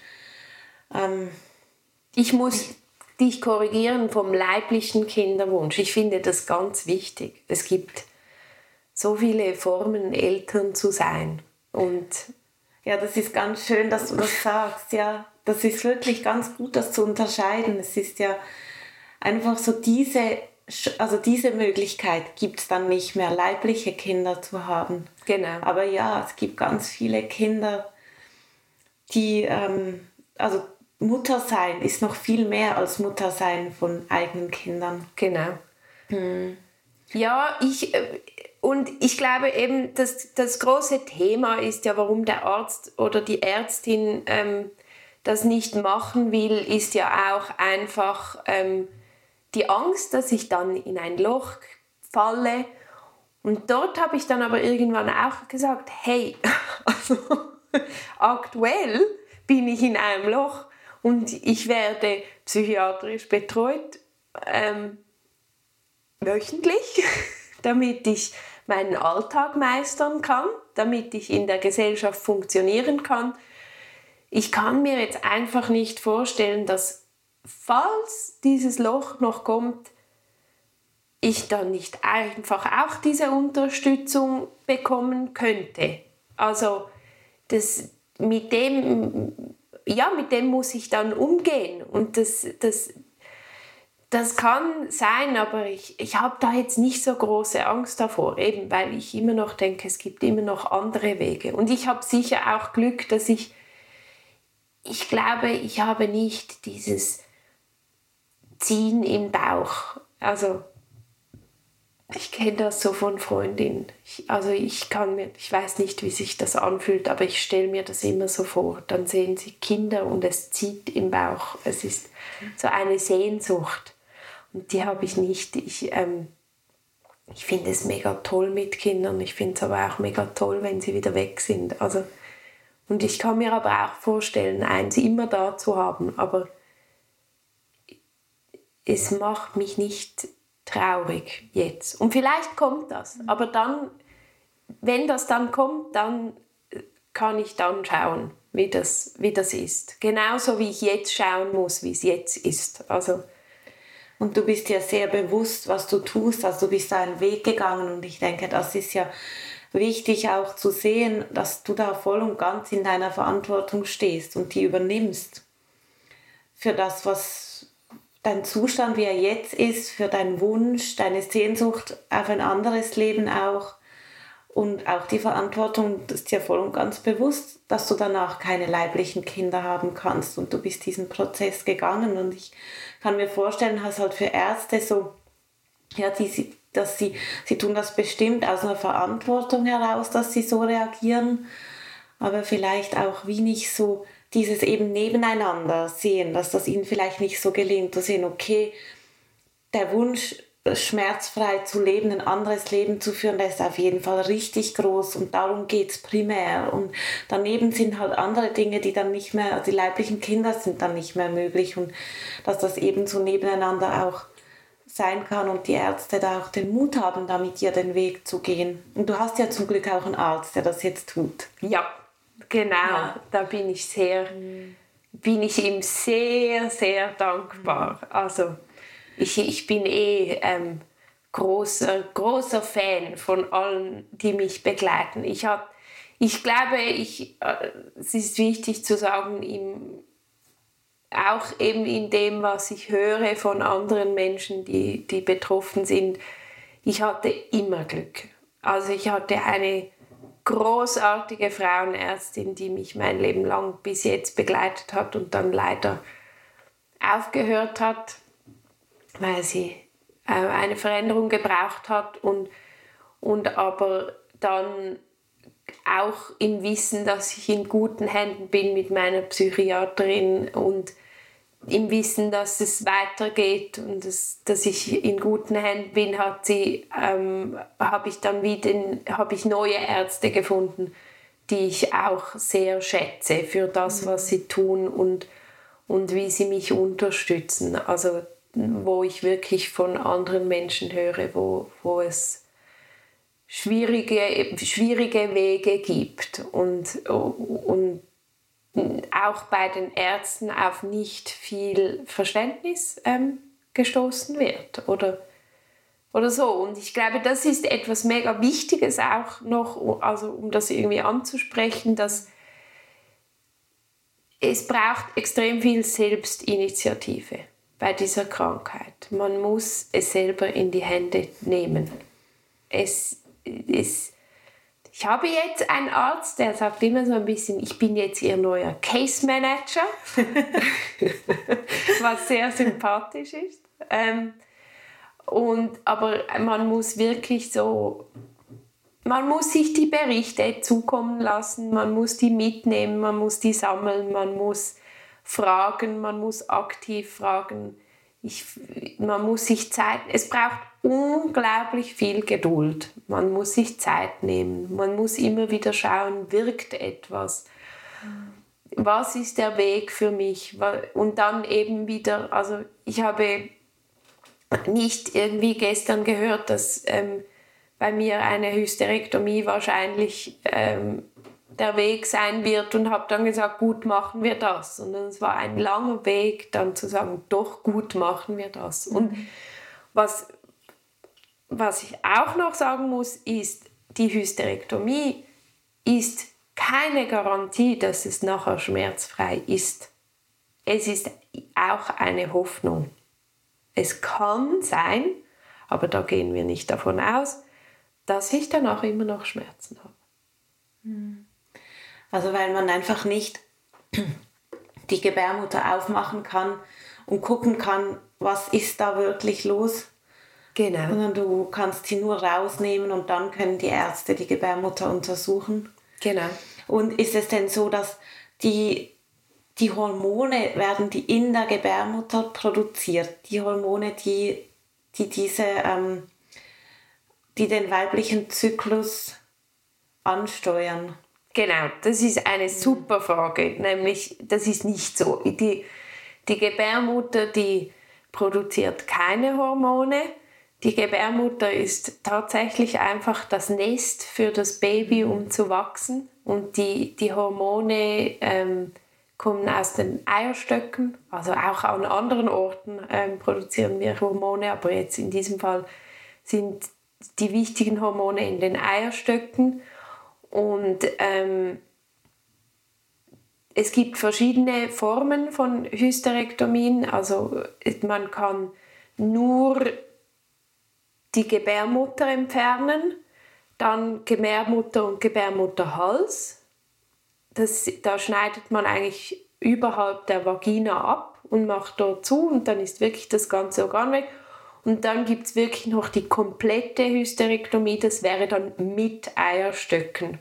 Ähm, ich muss dich korrigieren vom leiblichen Kinderwunsch. Ich finde das ganz wichtig. Es gibt so viele Formen, Eltern zu sein. Und ja, das ist ganz schön, dass du das sagst. Ja, das ist wirklich ganz gut, das zu unterscheiden. Es ist ja einfach so diese, also diese Möglichkeit gibt es dann nicht mehr, leibliche Kinder zu haben. Genau. Aber ja, es gibt ganz viele Kinder, die, ähm, also Mutter sein ist noch viel mehr als Mutter sein von eigenen Kindern. Genau. Hm. Ja, ich, äh, und ich glaube eben, dass das große Thema ist ja, warum der Arzt oder die Ärztin ähm, das nicht machen will, ist ja auch einfach ähm, die Angst, dass ich dann in ein Loch falle. Und dort habe ich dann aber irgendwann auch gesagt, hey, also aktuell bin ich in einem Loch und ich werde psychiatrisch betreut ähm, wöchentlich, damit ich meinen Alltag meistern kann, damit ich in der Gesellschaft funktionieren kann. Ich kann mir jetzt einfach nicht vorstellen, dass falls dieses Loch noch kommt, ich dann nicht einfach auch diese Unterstützung bekommen könnte. Also das, mit dem ja, mit dem muss ich dann umgehen und das, das, das kann sein, aber ich, ich habe da jetzt nicht so große Angst davor, eben weil ich immer noch denke, es gibt immer noch andere Wege. Und ich habe sicher auch Glück, dass ich, ich glaube, ich habe nicht dieses Ziehen im Bauch. Also ich kenne das so von Freundinnen. Ich, also ich kann mir, ich weiß nicht, wie sich das anfühlt, aber ich stelle mir das immer so vor. Dann sehen sie Kinder und es zieht im Bauch. Es ist so eine Sehnsucht. Und die habe ich nicht. Ich, ähm, ich finde es mega toll mit Kindern. Ich finde es aber auch mega toll, wenn sie wieder weg sind. Also, und ich kann mir aber auch vorstellen, eins immer da zu haben. Aber es macht mich nicht traurig jetzt. Und vielleicht kommt das. Aber dann, wenn das dann kommt, dann kann ich dann schauen, wie das, wie das ist. Genauso wie ich jetzt schauen muss, wie es jetzt ist. Also, und du bist ja sehr bewusst, was du tust. Also du bist da einen Weg gegangen und ich denke, das ist ja wichtig auch zu sehen, dass du da voll und ganz in deiner Verantwortung stehst und die übernimmst für das, was dein Zustand, wie er jetzt ist, für deinen Wunsch, deine Sehnsucht auf ein anderes Leben auch und auch die Verantwortung, das ist dir voll und ganz bewusst, dass du danach keine leiblichen Kinder haben kannst. Und du bist diesen Prozess gegangen. Und ich kann mir vorstellen, dass halt für Ärzte so, ja, die, dass sie, sie tun das bestimmt aus einer Verantwortung heraus, dass sie so reagieren, aber vielleicht auch wie nicht so dieses eben nebeneinander sehen, dass das ihnen vielleicht nicht so gelingt, zu sehen, okay, der Wunsch schmerzfrei zu leben, ein anderes Leben zu führen, das ist auf jeden Fall richtig groß und darum geht es primär. Und daneben sind halt andere Dinge, die dann nicht mehr, also die leiblichen Kinder sind dann nicht mehr möglich und dass das eben so nebeneinander auch sein kann und die Ärzte da auch den Mut haben, da mit dir den Weg zu gehen. Und du hast ja zum Glück auch einen Arzt, der das jetzt tut. Ja, genau. Ja. Da bin ich sehr, bin ich ihm sehr, sehr dankbar. Also ich, ich bin eh ähm, großer, großer Fan von allen, die mich begleiten. Ich, hab, ich glaube, ich, äh, es ist wichtig zu sagen, im, auch eben in dem, was ich höre von anderen Menschen, die, die betroffen sind, ich hatte immer Glück. Also ich hatte eine großartige Frauenärztin, die mich mein Leben lang bis jetzt begleitet hat und dann leider aufgehört hat weil sie äh, eine Veränderung gebraucht hat und, und aber dann auch im Wissen, dass ich in guten Händen bin mit meiner Psychiaterin und im Wissen, dass es weitergeht und dass, dass ich in guten Händen bin, hat sie, ähm, habe ich dann wieder habe ich neue Ärzte gefunden, die ich auch sehr schätze für das, was sie tun und, und wie sie mich unterstützen. Also wo ich wirklich von anderen Menschen höre, wo, wo es schwierige, schwierige Wege gibt und, und auch bei den Ärzten auf nicht viel Verständnis ähm, gestoßen wird oder, oder so. Und ich glaube, das ist etwas mega Wichtiges auch noch, also um das irgendwie anzusprechen, dass es braucht extrem viel Selbstinitiative bei dieser Krankheit. Man muss es selber in die Hände nehmen. Es ist ich habe jetzt einen Arzt, der sagt immer so ein bisschen, ich bin jetzt Ihr neuer Case Manager, was sehr sympathisch ist. Ähm, und, aber man muss wirklich so, man muss sich die Berichte zukommen lassen, man muss die mitnehmen, man muss die sammeln, man muss fragen, man muss aktiv fragen. Ich, man muss sich Zeit, es braucht unglaublich viel Geduld. Man muss sich Zeit nehmen. Man muss immer wieder schauen, wirkt etwas? Was ist der Weg für mich? Und dann eben wieder, also ich habe nicht irgendwie gestern gehört, dass ähm, bei mir eine Hysterektomie wahrscheinlich ähm, der Weg sein wird und habe dann gesagt, gut machen wir das. Und es war ein langer Weg, dann zu sagen, doch gut machen wir das. Und mhm. was was ich auch noch sagen muss, ist, die Hysterektomie ist keine Garantie, dass es nachher schmerzfrei ist. Es ist auch eine Hoffnung. Es kann sein, aber da gehen wir nicht davon aus, dass ich danach immer noch Schmerzen habe. Hm. Also weil man einfach nicht die Gebärmutter aufmachen kann und gucken kann, was ist da wirklich los Genau. Sondern du kannst sie nur rausnehmen und dann können die Ärzte die Gebärmutter untersuchen. Genau. Und ist es denn so, dass die, die Hormone werden die in der Gebärmutter produziert? Die Hormone, die, die diese, ähm, die den weiblichen Zyklus ansteuern? Genau, das ist eine super Frage. Nämlich, das ist nicht so. Die, die Gebärmutter, die produziert keine Hormone die Gebärmutter ist tatsächlich einfach das Nest für das Baby, um zu wachsen. Und die, die Hormone ähm, kommen aus den Eierstöcken. Also auch an anderen Orten ähm, produzieren wir Hormone, aber jetzt in diesem Fall sind die wichtigen Hormone in den Eierstöcken. Und ähm, es gibt verschiedene Formen von Hysterektomien. Also man kann nur die Gebärmutter entfernen, dann Gebärmutter und Gebärmutterhals. Das, da schneidet man eigentlich überhalb der Vagina ab und macht dort zu und dann ist wirklich das ganze Organ weg. Und dann gibt es wirklich noch die komplette Hysterektomie, das wäre dann mit Eierstöcken.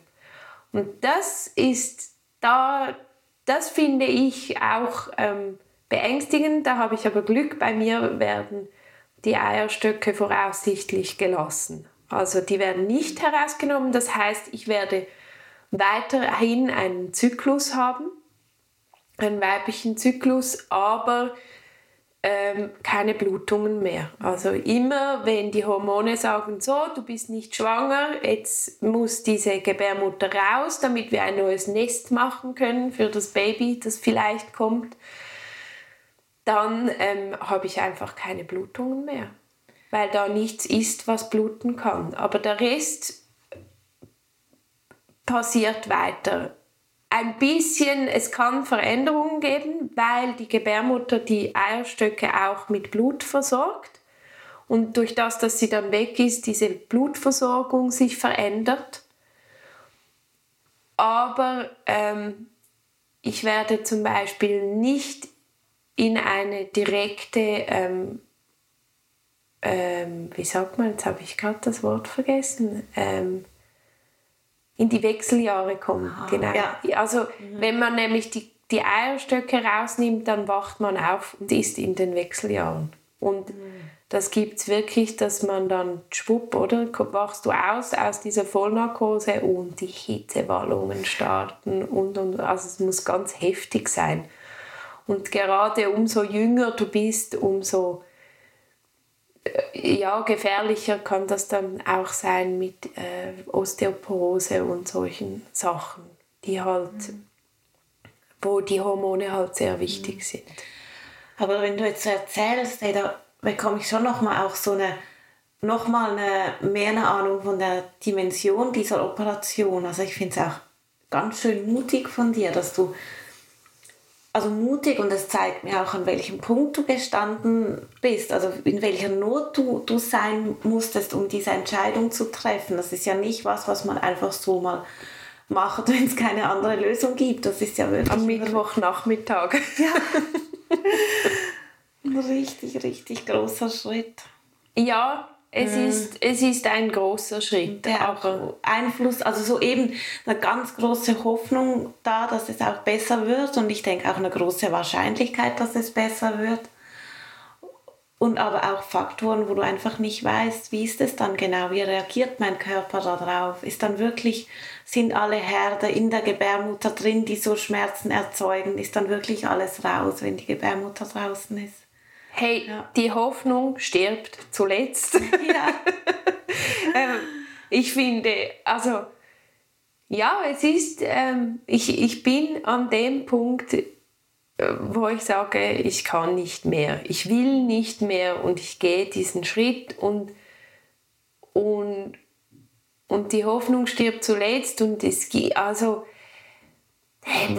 Und das ist da, das finde ich auch ähm, beängstigend. Da habe ich aber Glück, bei mir werden die Eierstöcke voraussichtlich gelassen. Also die werden nicht herausgenommen. Das heißt, ich werde weiterhin einen Zyklus haben, einen weiblichen Zyklus, aber ähm, keine Blutungen mehr. Also immer, wenn die Hormone sagen, so, du bist nicht schwanger, jetzt muss diese Gebärmutter raus, damit wir ein neues Nest machen können für das Baby, das vielleicht kommt, dann ähm, habe ich einfach keine Blutungen mehr, weil da nichts ist, was bluten kann. Aber der Rest passiert weiter. Ein bisschen, es kann Veränderungen geben, weil die Gebärmutter die Eierstöcke auch mit Blut versorgt. Und durch das, dass sie dann weg ist, diese Blutversorgung sich verändert. Aber ähm, ich werde zum Beispiel nicht in eine direkte, ähm, ähm, wie sagt man, jetzt habe ich gerade das Wort vergessen, ähm, in die Wechseljahre kommen. Aha, genau. Ja. Also mhm. wenn man nämlich die die Eierstöcke rausnimmt, dann wacht man auf und ist in den Wechseljahren. Und mhm. das gibt es wirklich, dass man dann schwupp, oder? Wachst du aus aus dieser Vollnarkose und die Hitzewallungen starten und, und also es muss ganz heftig sein. Und gerade umso jünger du bist, umso ja, gefährlicher kann das dann auch sein mit äh, Osteoporose und solchen Sachen, die halt, mhm. wo die Hormone halt sehr wichtig mhm. sind. Aber wenn du jetzt so erzählst, ey, da bekomme ich schon nochmal auch so eine, nochmal eine, mehr eine Ahnung von der Dimension dieser Operation. Also ich finde es auch ganz schön mutig von dir, dass du also mutig und es zeigt mir auch, an welchem Punkt du gestanden bist, also in welcher Not du, du sein musstest, um diese Entscheidung zu treffen. Das ist ja nicht was, was man einfach so mal macht, wenn es keine andere Lösung gibt. Das ist ja wirklich... Am Mittwochnachmittag. Ja. Ein richtig, richtig großer Schritt. Ja, es, mhm. ist, es ist ein großer Schritt. Der aber Einfluss, also so eben eine ganz große Hoffnung da, dass es auch besser wird und ich denke auch eine große Wahrscheinlichkeit, dass es besser wird. Und aber auch Faktoren, wo du einfach nicht weißt, wie ist es dann genau, wie reagiert mein Körper darauf? Ist dann wirklich, sind alle Herde in der Gebärmutter drin, die so Schmerzen erzeugen? Ist dann wirklich alles raus, wenn die Gebärmutter draußen ist? Hey, ja. die Hoffnung stirbt zuletzt. Ja. ähm, ich finde, also ja, es ist, ähm, ich, ich bin an dem Punkt, äh, wo ich sage, ich kann nicht mehr, ich will nicht mehr und ich gehe diesen Schritt und, und, und die Hoffnung stirbt zuletzt und es also, äh,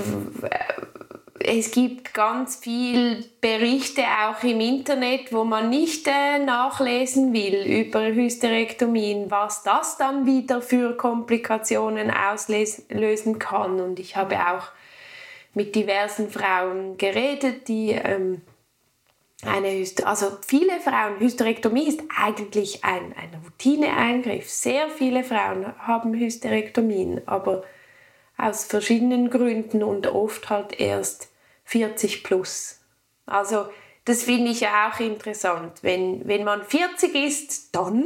es gibt ganz viele Berichte auch im Internet, wo man nicht äh, nachlesen will über Hysterektomien, was das dann wieder für Komplikationen auslösen kann. Und ich habe auch mit diversen Frauen geredet, die ähm, eine Hyster also viele Frauen, Hysterektomie ist eigentlich ein, ein Routineeingriff. Sehr viele Frauen haben Hysterektomien, aber aus verschiedenen Gründen und oft halt erst 40 plus. Also das finde ich ja auch interessant. Wenn, wenn man 40 ist, dann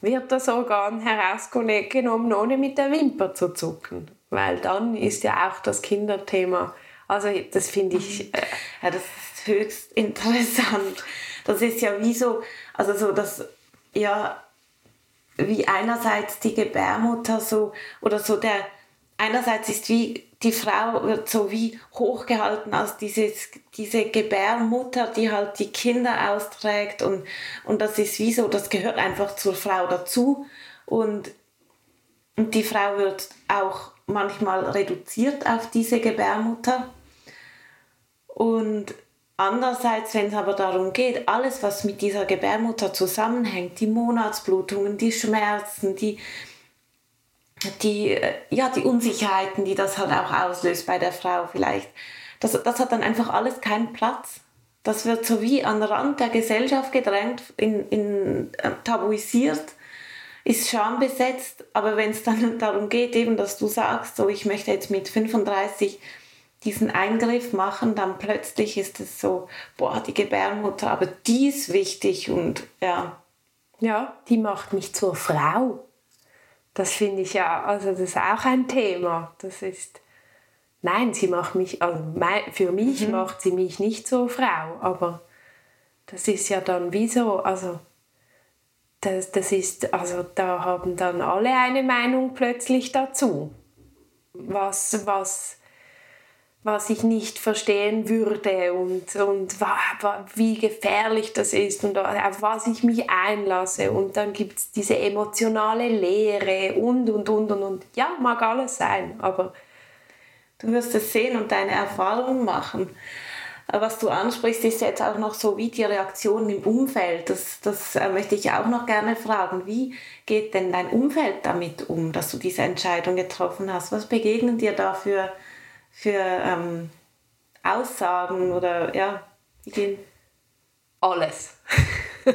wird das Organ herausgenommen, ohne mit der Wimper zu zucken. Weil dann ist ja auch das Kinderthema. Also das finde ich... Äh, ja, das ist höchst interessant. Das ist ja wie so, also so das, ja, wie einerseits die Gebärmutter so, oder so der, einerseits ist wie die Frau wird so wie hochgehalten als dieses, diese Gebärmutter, die halt die Kinder austrägt und, und das ist wie so, das gehört einfach zur Frau dazu. Und, und die Frau wird auch manchmal reduziert auf diese Gebärmutter. Und andererseits, wenn es aber darum geht, alles, was mit dieser Gebärmutter zusammenhängt, die Monatsblutungen, die Schmerzen, die, die, äh, ja, die Unsicherheiten, die das halt auch auslöst bei der Frau vielleicht, das, das hat dann einfach alles keinen Platz. Das wird so wie an den Rand der Gesellschaft gedrängt, in, in, äh, tabuisiert, ist schambesetzt. Aber wenn es dann darum geht, eben, dass du sagst, so ich möchte jetzt mit 35 diesen Eingriff machen, dann plötzlich ist es so, boah, die Gebärmutter, aber die ist wichtig und ja. Ja, die macht mich zur Frau. Das finde ich ja, also das ist auch ein Thema. Das ist, nein, sie macht mich, also für mich mhm. macht sie mich nicht zur Frau, aber das ist ja dann wieso, also das, das ist, also da haben dann alle eine Meinung plötzlich dazu. Was, was, was ich nicht verstehen würde und, und wie gefährlich das ist und auf was ich mich einlasse. Und dann gibt es diese emotionale Leere und, und, und, und, und. Ja, mag alles sein, aber... Du wirst es sehen und deine Erfahrungen machen. Was du ansprichst, ist jetzt auch noch so wie die Reaktion im Umfeld. Das, das äh, möchte ich auch noch gerne fragen. Wie geht denn dein Umfeld damit um, dass du diese Entscheidung getroffen hast? Was begegnen dir da für für ähm, Aussagen oder ja, wie gehen? Alles.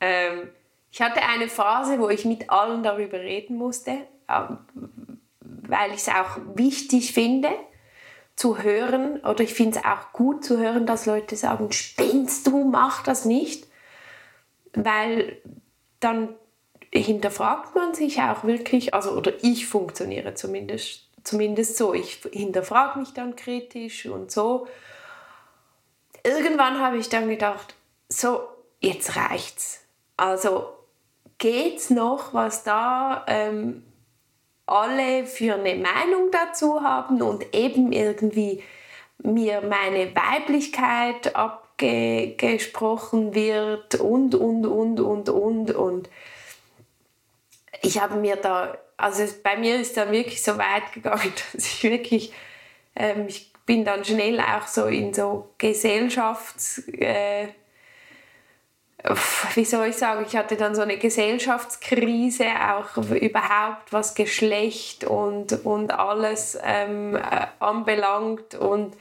ähm, ich hatte eine Phase, wo ich mit allen darüber reden musste, ähm, weil ich es auch wichtig finde zu hören oder ich finde es auch gut zu hören, dass Leute sagen, spinnst du, mach das nicht, weil dann hinterfragt man sich auch wirklich, also oder ich funktioniere zumindest, zumindest so, ich hinterfrage mich dann kritisch und so. Irgendwann habe ich dann gedacht, so, jetzt reicht's. Also geht's noch, was da ähm, alle für eine Meinung dazu haben und eben irgendwie mir meine Weiblichkeit abgesprochen wird und, und, und, und, und, und ich habe mir da, also bei mir ist dann wirklich so weit gegangen, dass ich wirklich, ähm, ich bin dann schnell auch so in so Gesellschafts, äh, wie soll ich sagen, ich hatte dann so eine Gesellschaftskrise, auch überhaupt was Geschlecht und, und alles ähm, äh, anbelangt und,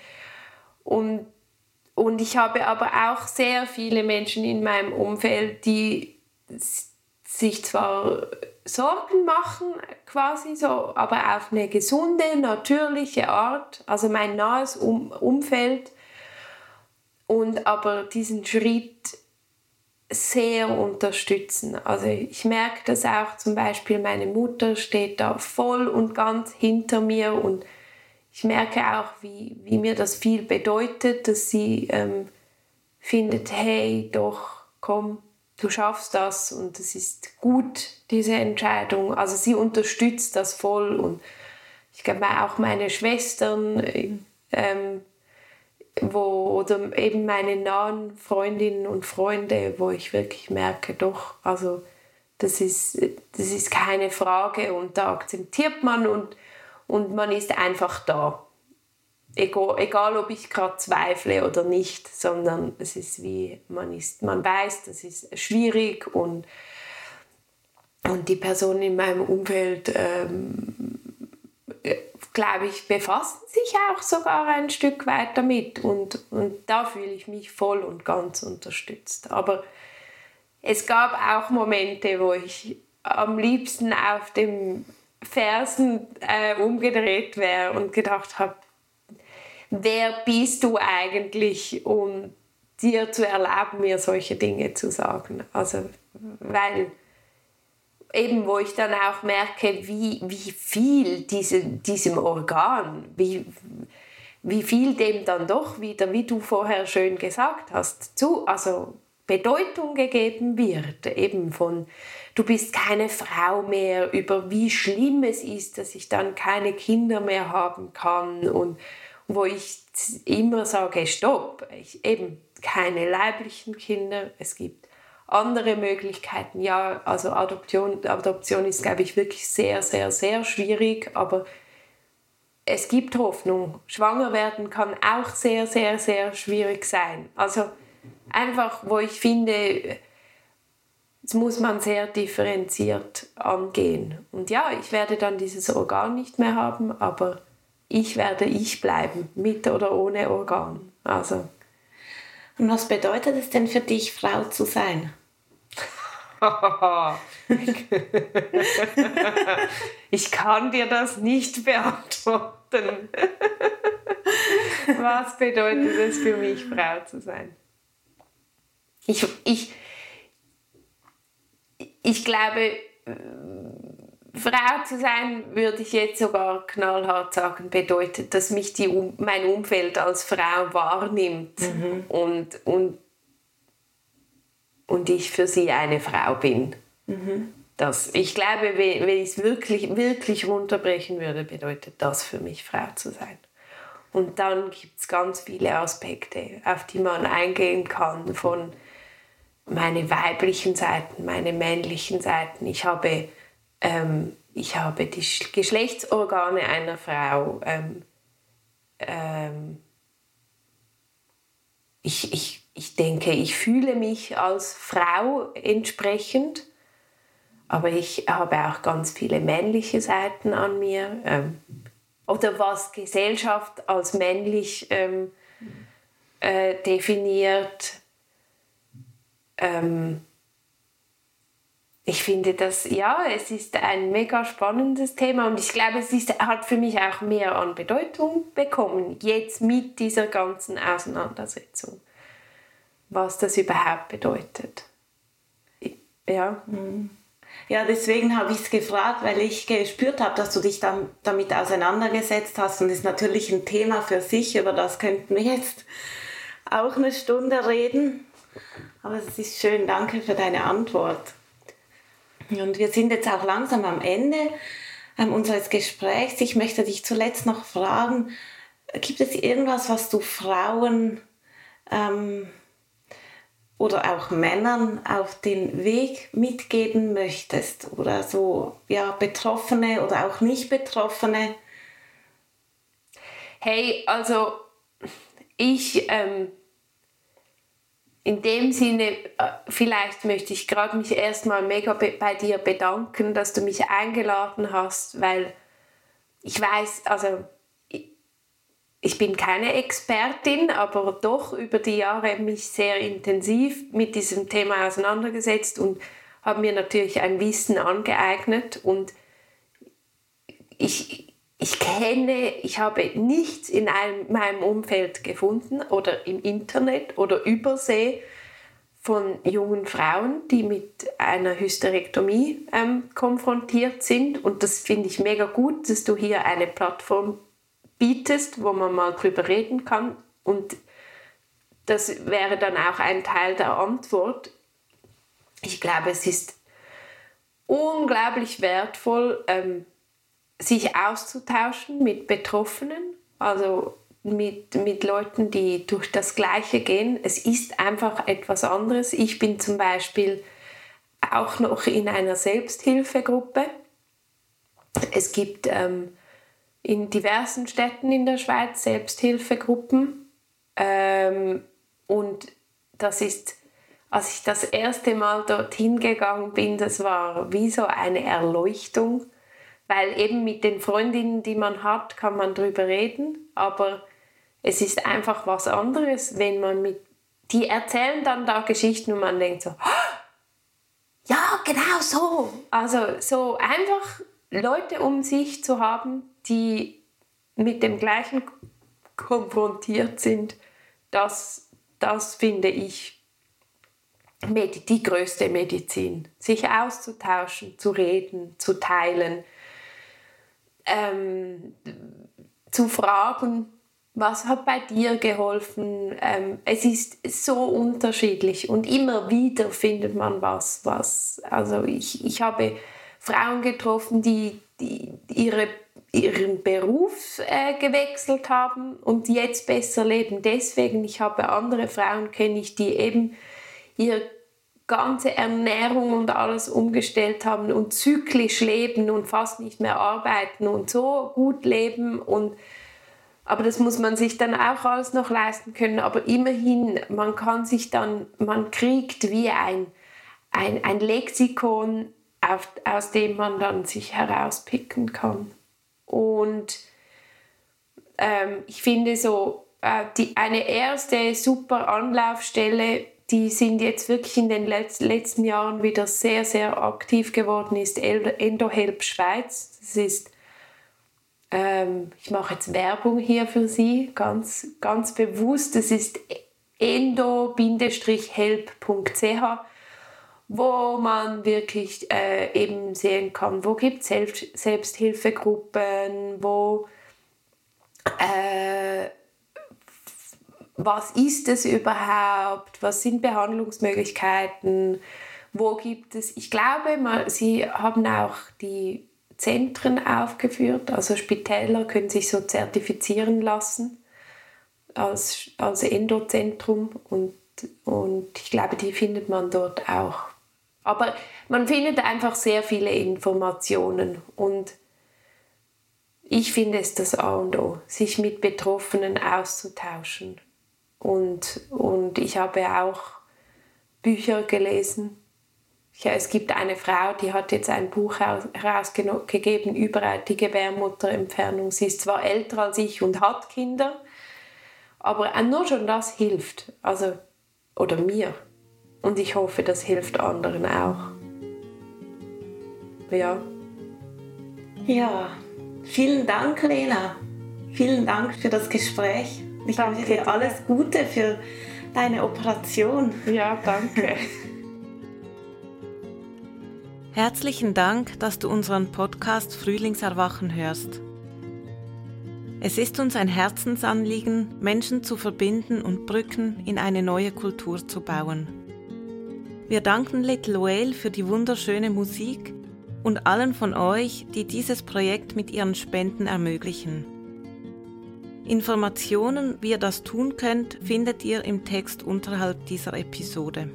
und, und ich habe aber auch sehr viele Menschen in meinem Umfeld, die sich zwar Sorgen machen, quasi so, aber auf eine gesunde, natürliche Art, also mein nahes um Umfeld. Und aber diesen Schritt sehr unterstützen. Also ich merke das auch zum Beispiel, meine Mutter steht da voll und ganz hinter mir. Und ich merke auch, wie, wie mir das viel bedeutet, dass sie ähm, findet, hey, doch, komm, du schaffst das. Und es ist gut, diese Entscheidung. Also sie unterstützt das voll und ich glaube auch meine Schwestern ähm, wo, oder eben meine nahen Freundinnen und Freunde, wo ich wirklich merke, doch, also das ist, das ist keine Frage und da akzeptiert man und, und man ist einfach da egal, egal ob ich gerade zweifle oder nicht, sondern es ist wie, man, ist, man weiß, das ist schwierig und, und die Personen in meinem Umfeld, ähm, glaube ich, befassen sich auch sogar ein Stück weit damit und, und da fühle ich mich voll und ganz unterstützt. Aber es gab auch Momente, wo ich am liebsten auf dem Fersen äh, umgedreht wäre und gedacht habe, wer bist du eigentlich, um dir zu erlauben, mir solche Dinge zu sagen? Also, weil eben, wo ich dann auch merke, wie, wie viel diese, diesem Organ, wie, wie viel dem dann doch wieder, wie du vorher schön gesagt hast, zu, also Bedeutung gegeben wird, eben von du bist keine Frau mehr, über wie schlimm es ist, dass ich dann keine Kinder mehr haben kann und wo ich immer sage, stopp, ich, eben keine leiblichen Kinder, es gibt andere Möglichkeiten. Ja, also Adoption, Adoption ist, glaube ich, wirklich sehr, sehr, sehr schwierig, aber es gibt Hoffnung. Schwanger werden kann auch sehr, sehr, sehr schwierig sein. Also einfach, wo ich finde, das muss man sehr differenziert angehen. Und ja, ich werde dann dieses Organ nicht mehr haben, aber ich werde ich bleiben, mit oder ohne Organ. Also. Und was bedeutet es denn für dich, Frau zu sein? ich kann dir das nicht beantworten. was bedeutet es für mich, Frau zu sein? Ich, ich, ich glaube, Frau zu sein, würde ich jetzt sogar knallhart sagen, bedeutet, dass mich die, mein Umfeld als Frau wahrnimmt mhm. und, und, und ich für sie eine Frau bin. Mhm. Das, ich glaube, wenn, ich es wirklich, wirklich runterbrechen würde, bedeutet das für mich, Frau zu sein. Und dann gibt es ganz viele Aspekte, auf die man eingehen kann, von meine weiblichen Seiten, meine männlichen Seiten. Ich habe ähm, ich habe die Geschlechtsorgane einer Frau. Ähm, ähm, ich, ich, ich denke, ich fühle mich als Frau entsprechend, aber ich habe auch ganz viele männliche Seiten an mir. Ähm, oder was Gesellschaft als männlich ähm, äh, definiert. Ähm, ich finde das, ja, es ist ein mega spannendes Thema und ich glaube, es ist, hat für mich auch mehr an Bedeutung bekommen, jetzt mit dieser ganzen Auseinandersetzung, was das überhaupt bedeutet. Ja. Ja, deswegen habe ich es gefragt, weil ich gespürt habe, dass du dich dann damit auseinandergesetzt hast und es ist natürlich ein Thema für sich, über das könnten wir jetzt auch eine Stunde reden. Aber es ist schön, danke für deine Antwort. Und wir sind jetzt auch langsam am Ende ähm, unseres Gesprächs. Ich möchte dich zuletzt noch fragen, gibt es irgendwas, was du Frauen ähm, oder auch Männern auf den Weg mitgeben möchtest? Oder so, ja, Betroffene oder auch nicht Betroffene? Hey, also ich ähm, in dem Sinne, äh, vielleicht möchte ich gerade mich erstmal mega bei dir bedanken, dass du mich eingeladen hast, weil ich weiß, also ich bin keine Expertin, aber doch über die Jahre mich sehr intensiv mit diesem Thema auseinandergesetzt und habe mir natürlich ein Wissen angeeignet und ich, ich kenne, ich habe nichts in einem, meinem Umfeld gefunden oder im Internet oder übersee von jungen Frauen, die mit einer Hysterektomie ähm, konfrontiert sind. Und das finde ich mega gut, dass du hier eine Plattform bietest, wo man mal drüber reden kann. Und das wäre dann auch ein Teil der Antwort. Ich glaube, es ist unglaublich wertvoll, ähm, sich auszutauschen mit Betroffenen, also mit, mit Leuten, die durch das Gleiche gehen. Es ist einfach etwas anderes. Ich bin zum Beispiel auch noch in einer Selbsthilfegruppe. Es gibt ähm, in diversen Städten in der Schweiz Selbsthilfegruppen. Ähm, und das ist, als ich das erste Mal dorthin gegangen bin, das war wie so eine Erleuchtung weil eben mit den Freundinnen, die man hat, kann man drüber reden, aber es ist einfach was anderes, wenn man mit die erzählen dann da Geschichten und man denkt so, ja, genau so. Also so einfach Leute um sich zu haben, die mit dem gleichen konfrontiert sind, das, das finde ich die größte Medizin. Sich auszutauschen, zu reden, zu teilen, ähm, zu fragen, was hat bei dir geholfen? Ähm, es ist so unterschiedlich und immer wieder findet man was, was. Also ich, ich habe Frauen getroffen, die, die ihre, ihren Beruf äh, gewechselt haben und jetzt besser leben. Deswegen, ich habe andere Frauen, kenne ich, die eben ihr ganze Ernährung und alles umgestellt haben und zyklisch leben und fast nicht mehr arbeiten und so gut leben und aber das muss man sich dann auch alles noch leisten können. Aber immerhin, man kann sich dann, man kriegt wie ein, ein, ein Lexikon, auf, aus dem man dann sich herauspicken kann. Und ähm, ich finde so, äh, die, eine erste super Anlaufstelle die sind jetzt wirklich in den letzten Jahren wieder sehr, sehr aktiv geworden, ist EndoHelp Schweiz. Das ist, ähm, ich mache jetzt Werbung hier für Sie, ganz, ganz bewusst. Das ist endo-help.ch, wo man wirklich äh, eben sehen kann, wo gibt es Selbst Selbsthilfegruppen, wo äh, was ist es überhaupt, was sind Behandlungsmöglichkeiten, wo gibt es, ich glaube, mal, sie haben auch die Zentren aufgeführt, also Spitäler können sich so zertifizieren lassen als, als Endozentrum und, und ich glaube, die findet man dort auch. Aber man findet einfach sehr viele Informationen und ich finde es das A und O, sich mit Betroffenen auszutauschen. Und, und ich habe auch Bücher gelesen. Ja, es gibt eine Frau, die hat jetzt ein Buch herausgegeben über die Gebärmutterentfernung. Sie ist zwar älter als ich und hat Kinder, aber nur schon das hilft. Also, oder mir. Und ich hoffe, das hilft anderen auch. ja. Ja, vielen Dank, Lena. Vielen Dank für das Gespräch. Ich danke wünsche dir alles Gute für deine Operation. Ja, danke. Herzlichen Dank, dass du unseren Podcast Frühlingserwachen hörst. Es ist uns ein Herzensanliegen, Menschen zu verbinden und Brücken in eine neue Kultur zu bauen. Wir danken Little Whale für die wunderschöne Musik und allen von euch, die dieses Projekt mit ihren Spenden ermöglichen. Informationen, wie ihr das tun könnt, findet ihr im Text unterhalb dieser Episode.